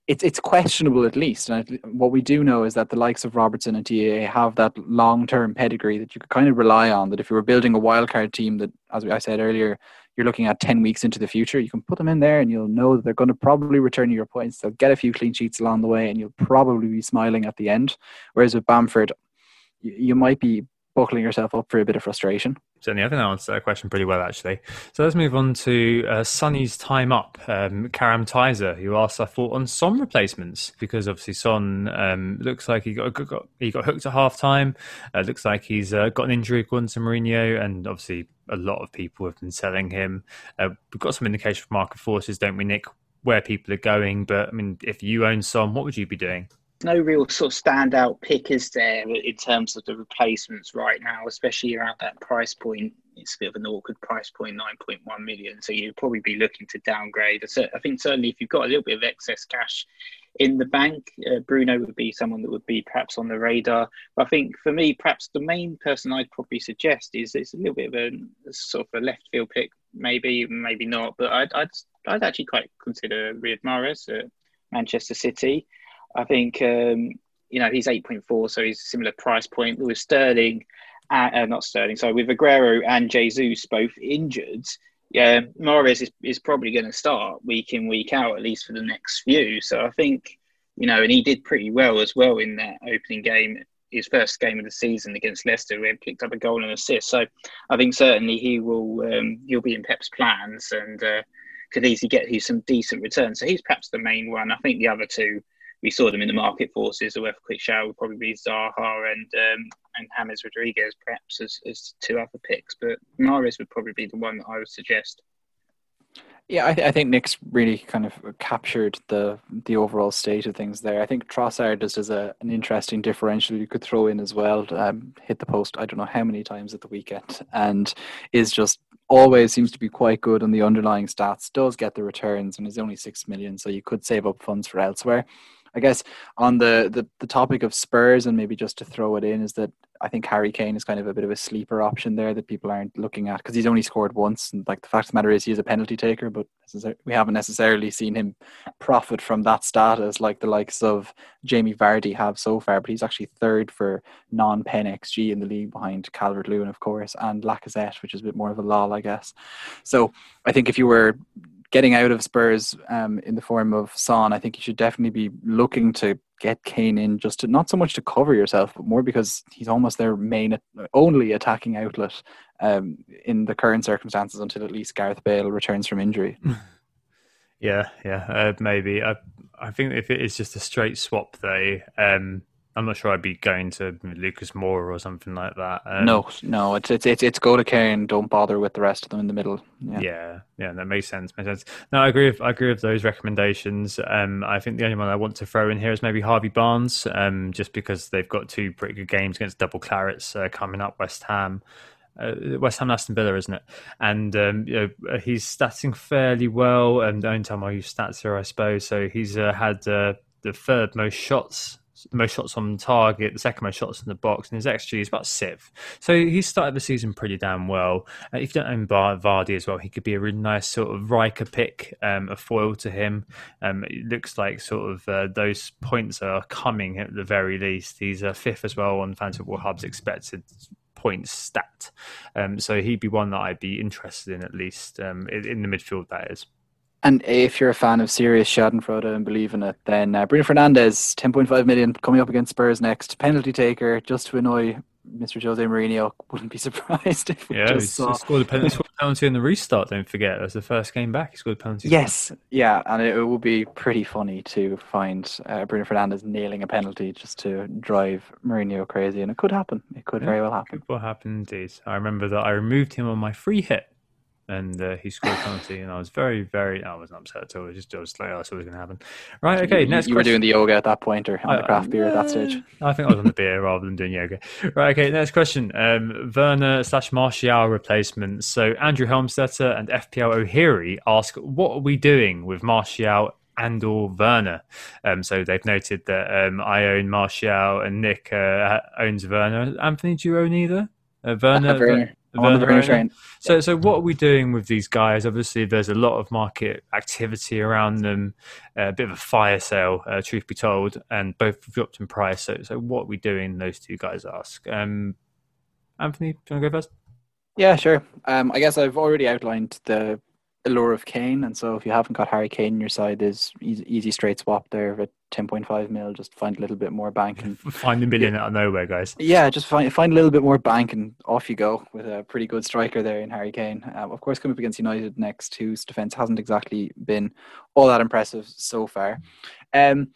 it's it's questionable at least. And what we do know is that the likes of Robertson and TAA have that long term pedigree that you could kind of rely on. That if you were building a wildcard team, that as I said earlier, you're looking at 10 weeks into the future, you can put them in there and you'll know that they're going to probably return you your points. They'll get a few clean sheets along the way and you'll probably be smiling at the end. Whereas with Bamford, you might be buckling yourself up for a bit of frustration. Certainly, I think that answered that question pretty well, actually. So let's move on to uh, Sonny's time up. Um, Karam Tizer, who asked I thought on Son replacements because obviously Son um, looks like he got, got, he got hooked at half time. Uh, looks like he's uh, got an injury according to Mourinho, and obviously a lot of people have been selling him. Uh, we've got some indication from market forces, don't we, Nick, where people are going? But I mean, if you own Son, what would you be doing? No real sort of standout pick is there in terms of the replacements right now, especially around that price point. It's a bit of an awkward price point, 9.1 million. So you'd probably be looking to downgrade. I think certainly if you've got a little bit of excess cash in the bank, uh, Bruno would be someone that would be perhaps on the radar. But I think for me, perhaps the main person I'd probably suggest is it's a little bit of a, a sort of a left field pick, maybe, maybe not. But I'd, I'd, I'd actually quite consider Riyad Mahrez at Manchester City. I think um, you know he's eight point four, so he's a similar price point. With Sterling, uh, uh, not Sterling, sorry, with Aguero and Jesus both injured, yeah, Mahrez is, is probably going to start week in week out at least for the next few. So I think you know, and he did pretty well as well in that opening game. His first game of the season against Leicester, where he picked up a goal and assist. So I think certainly he will um, he'll be in Pep's plans and uh, could easily get you some decent returns. So he's perhaps the main one. I think the other two we saw them in the market forces. A quick shout would probably be Zaha and um, and James Rodriguez, perhaps as, as two other picks. But Mahrez would probably be the one that I would suggest. Yeah, I, th- I think Nick's really kind of captured the the overall state of things there. I think Trossard just as a, an interesting differential you could throw in as well. Um, hit the post I don't know how many times at the weekend, and is just always seems to be quite good on the underlying stats. Does get the returns, and is only six million, so you could save up funds for elsewhere. I guess on the, the the topic of Spurs, and maybe just to throw it in, is that I think Harry Kane is kind of a bit of a sleeper option there that people aren't looking at because he's only scored once. And like the fact of the matter is, he's a penalty taker, but we haven't necessarily seen him profit from that status like the likes of Jamie Vardy have so far. But he's actually third for non-pen xG in the league behind Calvert Lewin, of course, and Lacazette, which is a bit more of a lull, I guess. So I think if you were getting out of Spurs um, in the form of Son, I think you should definitely be looking to get Kane in just to not so much to cover yourself, but more because he's almost their main only attacking outlet um, in the current circumstances until at least Gareth Bale returns from injury. *laughs* Yeah, yeah, uh, maybe. I I think if it is just a straight swap, though, um, I'm not sure I'd be going to Lucas Moura or something like that. Um, no, no, it's it's it's it's go to Kane. Don't bother with the rest of them in the middle. Yeah, yeah, yeah that makes sense. Makes sense. No, I agree with I agree with those recommendations. Um, I think the only one I want to throw in here is maybe Harvey Barnes, um, just because they've got two pretty good games against double clarets uh, coming up. West Ham. Uh, West Ham Aston Villa, isn't it? And um, you know he's statting fairly well. And the only time I use stats here, I suppose. So he's uh, had uh, the third most shots most shots on target, the second most shots in the box, and his XG is about sixth. So he started the season pretty damn well. Uh, if you don't own Bar- Vardy as well, he could be a really nice sort of Riker pick, um, a foil to him. Um, it looks like sort of uh, those points are coming at the very least. He's a fifth as well on Fantasy Football Hub's expected points stat. Um, so he'd be one that I'd be interested in at least um, in, in the midfield. That is. And if you're a fan of serious Schadenfreude and believe in it, then uh, Bruno Fernandes, 10.5 million, coming up against Spurs next. Penalty taker, just to annoy Mr. Jose Mourinho. Wouldn't be *laughs* surprised if we yeah, just saw. scored a penalty, scored a penalty in the restart. Don't forget, it was the first game back. He scored a penalty. Yes, yeah, and it, it would be pretty funny to find uh, Bruno Fernandes nailing a penalty just to drive Mourinho crazy, and it could happen. It could yeah, very well happen. It will happen indeed. I remember that I removed him on my free hit and uh, he scored a penalty, and I was very, very. I wasn't upset at all. It just, I was like, oh, that's what was going to happen. Right, okay. You, next, you were doing the yoga at that point, or on the craft beer at that stage? I think I was on the beer rather than doing yoga. Right, okay. Next question: um, Werner slash Martial replacements. So Andrew Helmstetter and FPL O'Heary ask, what are we doing with Martial and or Werner. Um, so they've noted that um, I own Martial and Nick uh, owns Werner. Anthony, do you own either? Uh, Werner, *laughs* Werner, on the Werner train. So, so what are we doing with these guys? Obviously, there's a lot of market activity around them, uh, a bit of a fire sale, uh, truth be told, and both dropped in price. So, so what are we doing? Those two guys ask. Um, Anthony, do you want to go first? Yeah, sure. Um, I guess I've already outlined the allure of Kane, and so if you haven't got Harry Kane on your side, there's easy, easy straight swap there at 10.5 mil. Just find a little bit more bank and *laughs* find a million out of nowhere, guys. Yeah, just find find a little bit more bank and off you go with a pretty good striker there in Harry Kane. Um, of course, coming up against United next, whose defense hasn't exactly been all that impressive so far. Um,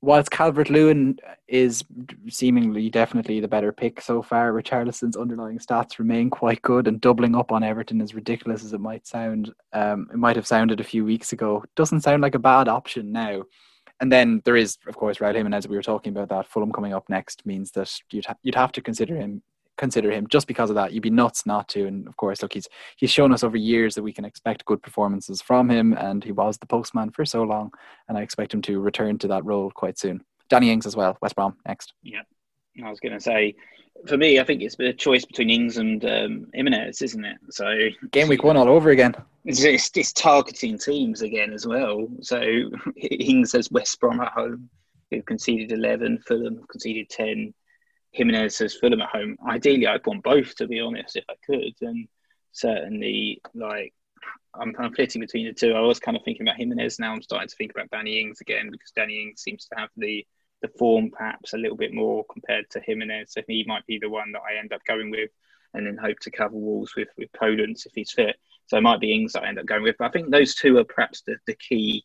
whilst Calvert Lewin is seemingly definitely the better pick so far, Richarlison's underlying stats remain quite good, and doubling up on Everton, as ridiculous as it might sound, um, it might have sounded a few weeks ago, doesn't sound like a bad option now. And then there is, of course, Raul Jimenez. We were talking about that. Fulham coming up next means that you'd ha- you'd have to consider him consider him just because of that. You'd be nuts not to. And of course, look, he's he's shown us over years that we can expect good performances from him, and he was the postman for so long, and I expect him to return to that role quite soon. Danny Ings as well, West Brom next. Yeah, I was going to say, for me, I think it's a choice between Ings and um, isn't it? So game week one all over again. It's, it's, it's targeting teams again as well. So *laughs* Ings has West Brom at home, who've conceded eleven. Fulham conceded ten. Jimenez says Fulham at home. Ideally, I'd want both to be honest, if I could. And certainly, like I'm, I'm flitting between the two. I was kind of thinking about Jimenez. Now I'm starting to think about Danny Ings again because Danny Ings seems to have the the form perhaps a little bit more compared to Jimenez. So he might be the one that I end up going with, and then hope to cover Wolves with with Podence if he's fit. So it might be Ings that I end up going with. But I think those two are perhaps the, the key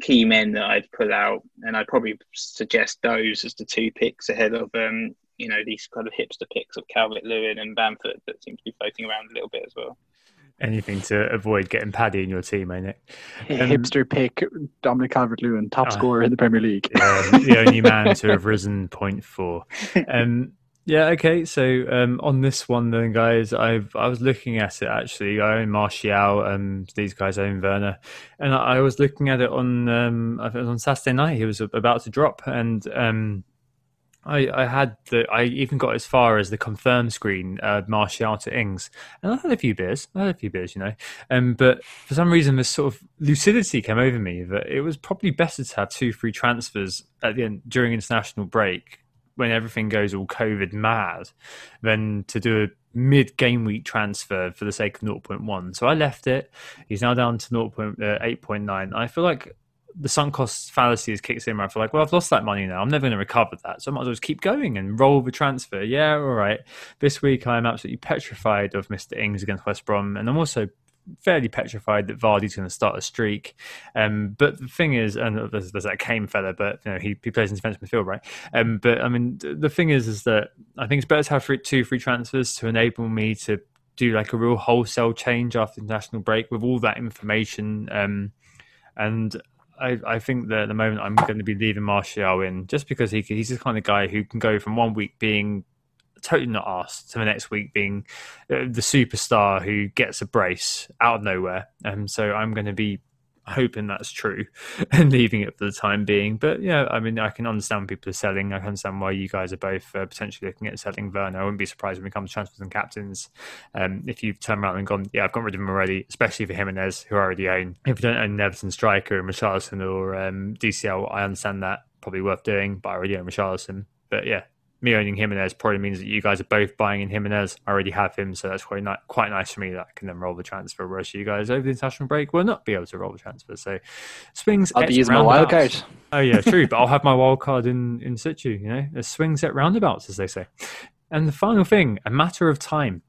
key men that I'd pull out, and I'd probably suggest those as the two picks ahead of um, you know these kind of hipster picks of Calvert Lewin and Bamford that seem to be floating around a little bit as well. Anything to avoid getting Paddy in your team, ain't it? Um, Hipster pick Dominic Calvert-Lewin, top Ah. scorer in the Premier League. Yeah, the only man to have risen point four. *laughs* Um, yeah, okay. So um, on this one, then, guys, I've I was looking at it actually. I own Martial, and these guys own Werner, and I, I was looking at it on um, I think it was on Saturday night. He was about to drop, and um, I, I had the I even got as far as the confirm screen, uh, Martial to Ings, and I had a few beers. I had a few beers, you know. Um, but for some reason, this sort of lucidity came over me that it was probably better to have two free transfers at the end during international break when everything goes all COVID mad than to do a mid game week transfer for the sake of 0.1. So I left it. He's now down to 0.8.9. I feel like the sunk cost fallacy has kicked in I feel like, well, I've lost that money now. I'm never going to recover that. So I might as well just keep going and roll the transfer. Yeah, all right. This week I'm absolutely petrified of Mr. Ings against West Brom. And I'm also fairly petrified that Vardy's going to start a streak. Um, but the thing is, and there's, there's that Kane fella, but you know he, he plays in defensive midfield, right? Um, but I mean, the thing is, is that I think it's better to have free, two free transfers to enable me to do like a real wholesale change after the international break with all that information. Um, and I, I think that at the moment I'm going to be leaving Martial in just because he he's the kind of guy who can go from one week being totally not asked to the next week being uh, the superstar who gets a brace out of nowhere. Um, so I'm going to be hoping that's true *laughs* and leaving it for the time being. But yeah, I mean, I can understand people are selling. I can understand why you guys are both uh, potentially looking at selling Werner. I wouldn't be surprised when it comes to transfers and captains. Um, if you've turned around and gone, yeah, I've got rid of him already, especially for Jimenez, who I already own. If you don't own an Everton striker, and Richarlison or um, DCL, I understand that. Probably worth doing, but I already own Richarlison. But yeah, me owning Jimenez probably means that you guys are both buying in Jimenez. I already have him, so that's quite ni- quite nice for me that I can then roll the transfer. Whereas you guys over the international break will not be able to roll the transfer. So swings. I'll be using my wild card. Oh yeah, *laughs* true. but I'll have my wild card in in situ. You know, a swings at roundabouts, as they say. And the final thing, a matter of time.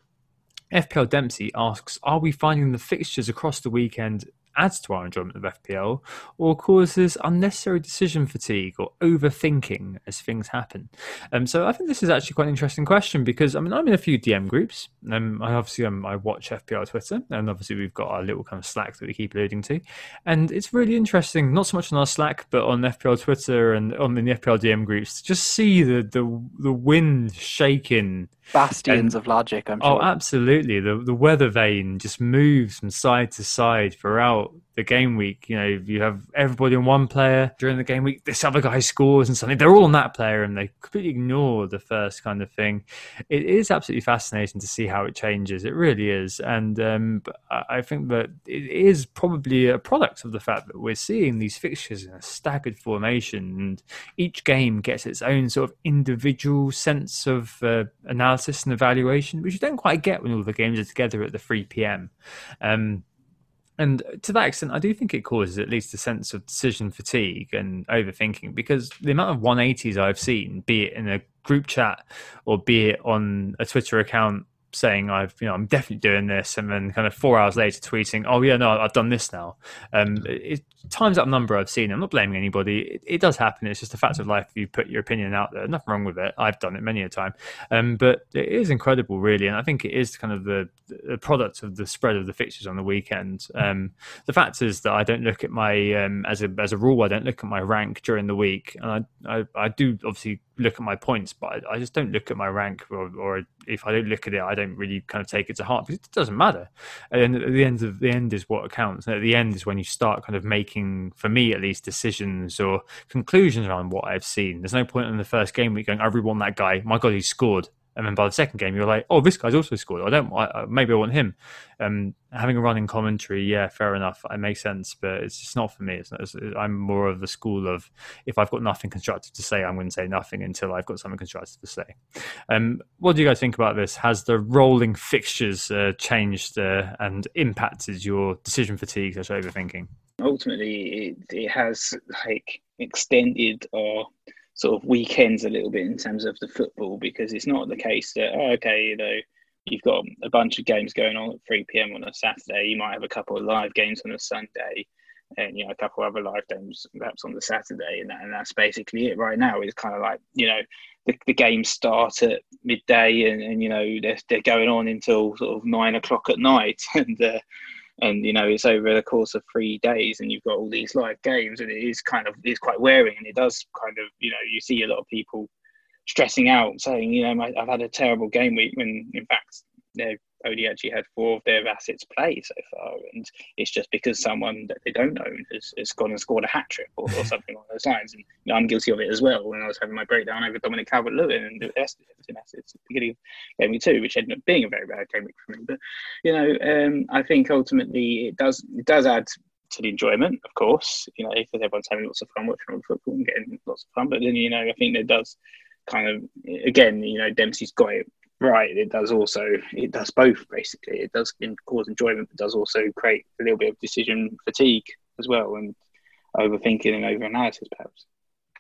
FPL Dempsey asks, are we finding the fixtures across the weekend adds to our enjoyment of FPL or causes unnecessary decision fatigue or overthinking as things happen? Um, so I think this is actually quite an interesting question because I mean I'm in a few DM groups. Um, I obviously um, I watch FPL Twitter and obviously we've got our little kind of Slack that we keep alluding to, and it's really interesting. Not so much on our Slack, but on FPL Twitter and on the FPL DM groups to just see the the the wind shaking Bastions And- of logic, I'm oh, sure. Oh, absolutely. The the weather vane just moves from side to side throughout the game week. You know, you have everybody on one player during the game week. This other guy scores and suddenly they're all on that player, and they completely ignore the first kind of thing. It is absolutely fascinating to see how it changes. It really is, and um, I think that it is probably a product of the fact that we're seeing these fixtures in a staggered formation, and each game gets its own sort of individual sense of uh, analysis and evaluation, which you don't quite get when all the games are together at the 3 p.m. Um, and to that extent, I do think it causes at least a sense of decision fatigue and overthinking because the amount of 180s I've seen, be it in a group chat or be it on a Twitter account saying I've you know I'm definitely doing this and then kind of four hours later tweeting oh yeah no I've done this now um it, times that number I've seen I'm not blaming anybody. It, it does happen. It's just a fact of life you put your opinion out there. Nothing wrong with it. I've done it many a time. Um but it is incredible really and I think it is kind of the, the product of the spread of the fixtures on the weekend. Um the fact is that I don't look at my um as a as a rule I don't look at my rank during the week and I I, I do obviously look at my points, but I, I just don't look at my rank, or, or if I don't look at it, I don't really kind of take it to heart because it doesn't matter. And at the end of the end is what counts. And at the end is when you start kind of making, for me at least, decisions or conclusions around what I've seen. There's no point in the first game week going, I really want that guy. My God, he scored. And then by the second game, you're like, oh, this guy's also scored. I don't. I, maybe I want him. Um, having a running commentary, yeah, fair enough. It makes sense, but it's just not for me. It's not, it's, I'm more of the school of if I've got nothing constructive to say, I'm going to say nothing until I've got something constructive to say. Um, what do you guys think about this? Has the rolling fixtures uh, changed uh, and impacted your decision fatigue slash overthinking? ultimately it, it has like extended our sort of weekends a little bit in terms of the football because it's not the case that oh, okay you know you've got a bunch of games going on at 3 p.m on a saturday you might have a couple of live games on a sunday and you know a couple of other live games perhaps on the Saturday, and, that, and that's basically it. Right now, it's kind of like you know the, the games start at midday, and, and you know they're they're going on until sort of nine o'clock at night, *laughs* and uh, and you know it's over the course of three days, and you've got all these live games, and it is kind of it's quite wearing, and it does kind of you know you see a lot of people stressing out, saying you know I've had a terrible game week, when in fact they've only actually had four of their assets play so far, and it's just because someone that they don't own has, has gone and scored a hat trick or, or *laughs* something along those lines. And you know, I'm guilty of it as well. When I was having my breakdown over Dominic Calvert-Lewin and the Everton assets at the beginning of game week two, which ended up being a very bad game week for me. But you know, um, I think ultimately it does it does add to the enjoyment, of course. You know, because everyone's having lots of fun watching football and getting lots of fun. But then you know, I think it does kind of again, you know, Dempsey's got it right, it does also it does both basically. It does cause enjoyment, but does also create a little bit of decision fatigue as well, and overthinking and over analysis perhaps.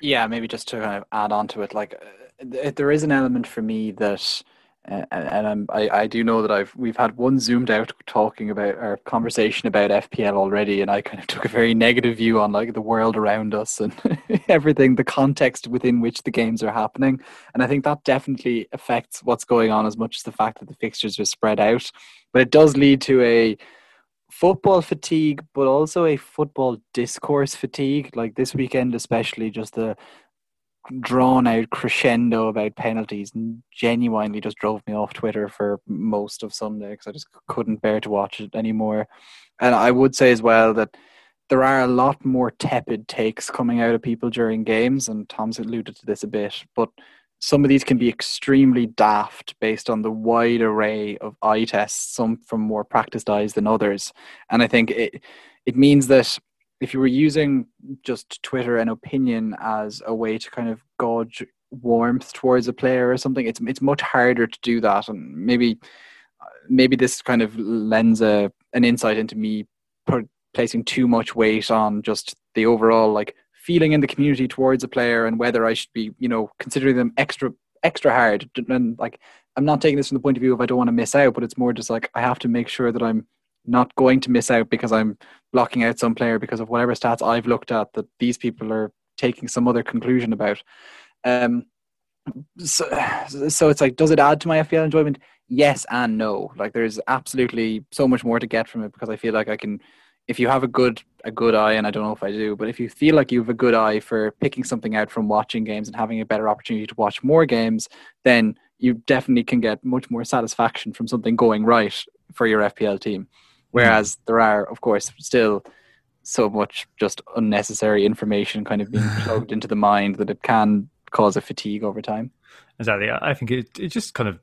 Yeah, maybe just to kind of add on to it, like uh, there is an element for me that and, and I, I do know that I've we've had one zoomed out talking about our conversation about FPL already, and I kind of *laughs* took a very negative view on like the world around us and *laughs* everything, the context within which the games are happening, and I think that definitely affects what's going on as much as the fact that the fixtures are spread out, but it does lead to a football fatigue, but also a football discourse fatigue. Like this weekend, especially, just the drawn out crescendo about penalties genuinely just drove me off Twitter for most of Sunday because I just couldn't bear to watch it anymore. And I would say as well that there are a lot more tepid takes coming out of people during games, and Tom's alluded to this a bit, but some of these can be extremely daft based on the wide array of eye tests, some from more practiced eyes than others. And I think it it means that if you were using just Twitter and opinion as a way to kind of gauge warmth towards a player or something, it's it's much harder to do that. And maybe uh, maybe this kind of lends a an insight into me placing too much weight on just the overall like feeling in the community towards a player and whether I should be you know considering them extra extra hard and like I'm not taking this from the point of view of I don't want to miss out, but it's more just like I have to make sure that I'm not going to miss out because I'm blocking out some player because of whatever stats I've looked at that these people are taking some other conclusion about. Um, so, so it's like, does it add to my FPL enjoyment? Yes and no. Like, there's absolutely so much more to get from it because I feel like I can. If you have a good a good eye, and I don't know if I do, but if you feel like you have a good eye for picking something out from watching games and having a better opportunity to watch more games, then you definitely can get much more satisfaction from something going right for your FPL team. Whereas there are, of course, still so much just unnecessary information kind of being *sighs* plugged into the mind that it can cause a fatigue over time. Exactly. I think it, it just kind of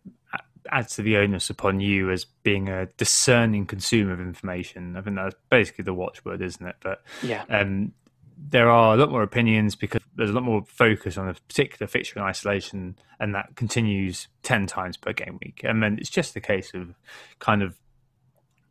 adds to the onus upon you as being a discerning consumer of information. I think that's basically the watchword, isn't it? But yeah, um, there are a lot more opinions because there's a lot more focus on a particular fixture in isolation, and that continues ten times per game week. And then it's just a case of kind of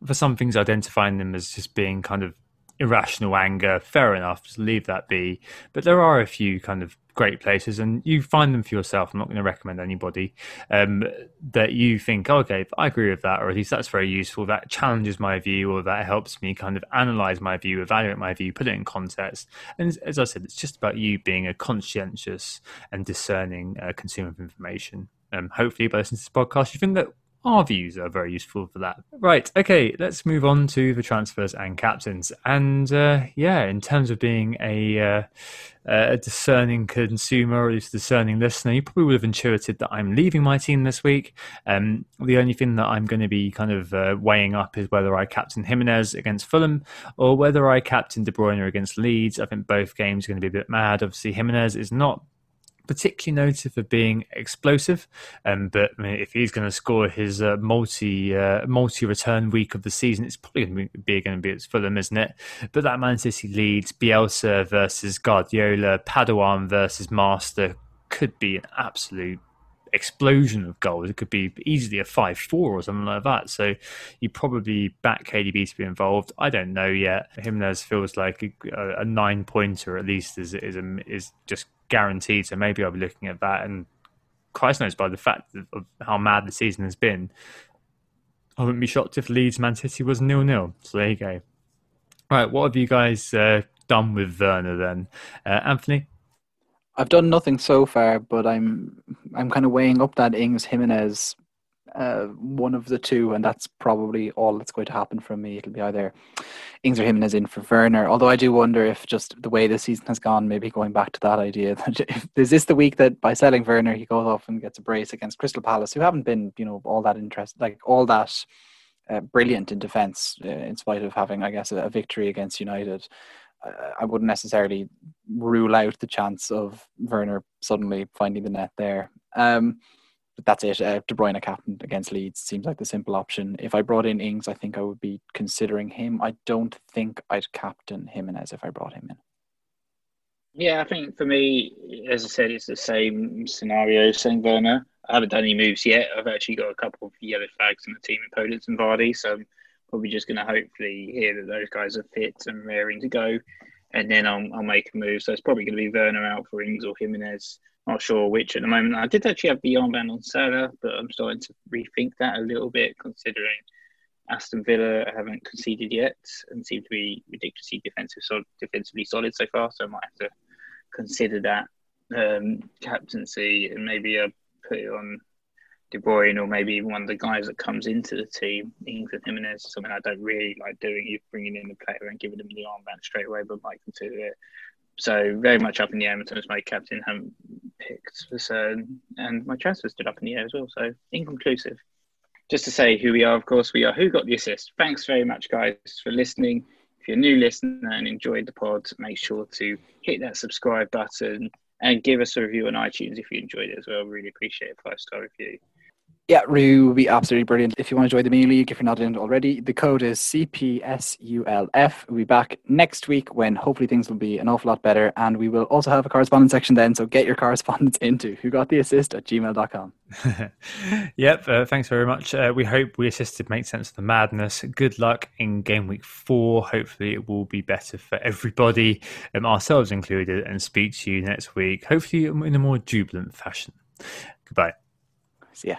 for some things, identifying them as just being kind of irrational anger, fair enough, just leave that be. But there are a few kind of great places, and you find them for yourself. I'm not going to recommend anybody um, that you think, okay, I agree with that, or at least that's very useful. That challenges my view, or that helps me kind of analyze my view, evaluate my view, put it in context. And as I said, it's just about you being a conscientious and discerning uh, consumer of information. Um, hopefully, by listening to this podcast, you think that our views are very useful for that. Right, okay, let's move on to the transfers and captains. And uh, yeah, in terms of being a, uh, a discerning consumer or at least discerning listener, you probably would have intuited that I'm leaving my team this week. Um, the only thing that I'm going to be kind of uh, weighing up is whether I captain Jimenez against Fulham or whether I captain De Bruyne against Leeds. I think both games are going to be a bit mad. Obviously, Jimenez is not particularly noted for being explosive. Um, but I mean, if he's going to score his uh, multi uh, multi return week of the season, it's probably going to be going to be at Fulham, isn't it? But that Man City Leeds Bielsa versus Guardiola, Padawan versus Master could be an absolute explosion of goals. It could be easily a five four or something like that. So you probably back KDB to be involved. I don't know yet. Jimenez feels like a, a nine pointer at least is is is just guaranteed. So maybe I'll be looking at that. And Christ knows by the fact of how mad the season has been, I wouldn't be shocked if Leeds Man City was nil nil. So there you go. Right, what have you guys uh, done with Werner then, uh, Anthony? I've done nothing so far, but I'm I'm kind of weighing up that Ings Jimenez uh, one of the two, and that's probably all that's going to happen from me. It'll be either Ings or Jimenez in for Werner. Although I do wonder if just the way the season has gone, maybe going back to that idea *laughs* that if, is this the week that by selling Werner he goes off and gets a brace against Crystal Palace, who haven't been you know all that interest, like all that uh, brilliant in defence, uh, in spite of having I guess a, a victory against United. I wouldn't necessarily rule out the chance of Werner suddenly finding the net there. Um, that's it. Uh, De Bruyne captain against Leeds seems like the simple option. If I brought in Ings, I think I would be considering him. I don't think I'd captain Jimenez if I brought him in. Yeah, I think for me, as I said, it's the same scenario, same Werner. I haven't done any moves yet. I've actually got a couple of yellow flags in the team in Podence and Vardy, so I'm probably just going to hopefully hear that those guys are fit and raring to go, and then I'll, I'll make a move. So it's probably going to be Werner out for Ings or Jimenez. Not sure which at the moment. I did actually have the armband on Salah, but I'm starting to rethink that a little bit, considering Aston Villa haven't conceded yet and seem to be ridiculously defensive, so defensively solid so far. So I might have to consider that um, captaincy and maybe I put it on De Bruyne or maybe even one of the guys that comes into the team, Ings and Jimenez, something I don't really like doing. You bringing in the player and giving them the armband straight away, but might consider it. So very much up in the air in terms of my captain. Haven't picked for certain, and my transfer stood up in the air as well. So inconclusive. Just to say who we are, of course, we are Who Got the Assist. Thanks very much, guys, for listening. If you're a new listener and enjoyed the pod, make sure to hit that subscribe button and give us a review on iTunes if you enjoyed it as well. Really appreciate a five star review. Yeah, Rue would be absolutely brilliant. If you want to join the mini league, if you're not in it already, the code is CPSULF. We'll be back next week when hopefully things will be an awful lot better. And we will also have a correspondence section then. So get your correspondence *laughs* into who got the assist at gmail.com. *laughs* yep, uh, thanks very much. Uh, we hope we assisted make sense of the madness. Good luck in game week four. Hopefully, it will be better for everybody, um, ourselves included, and speak to you next week, hopefully in a more jubilant fashion. Goodbye. See ya.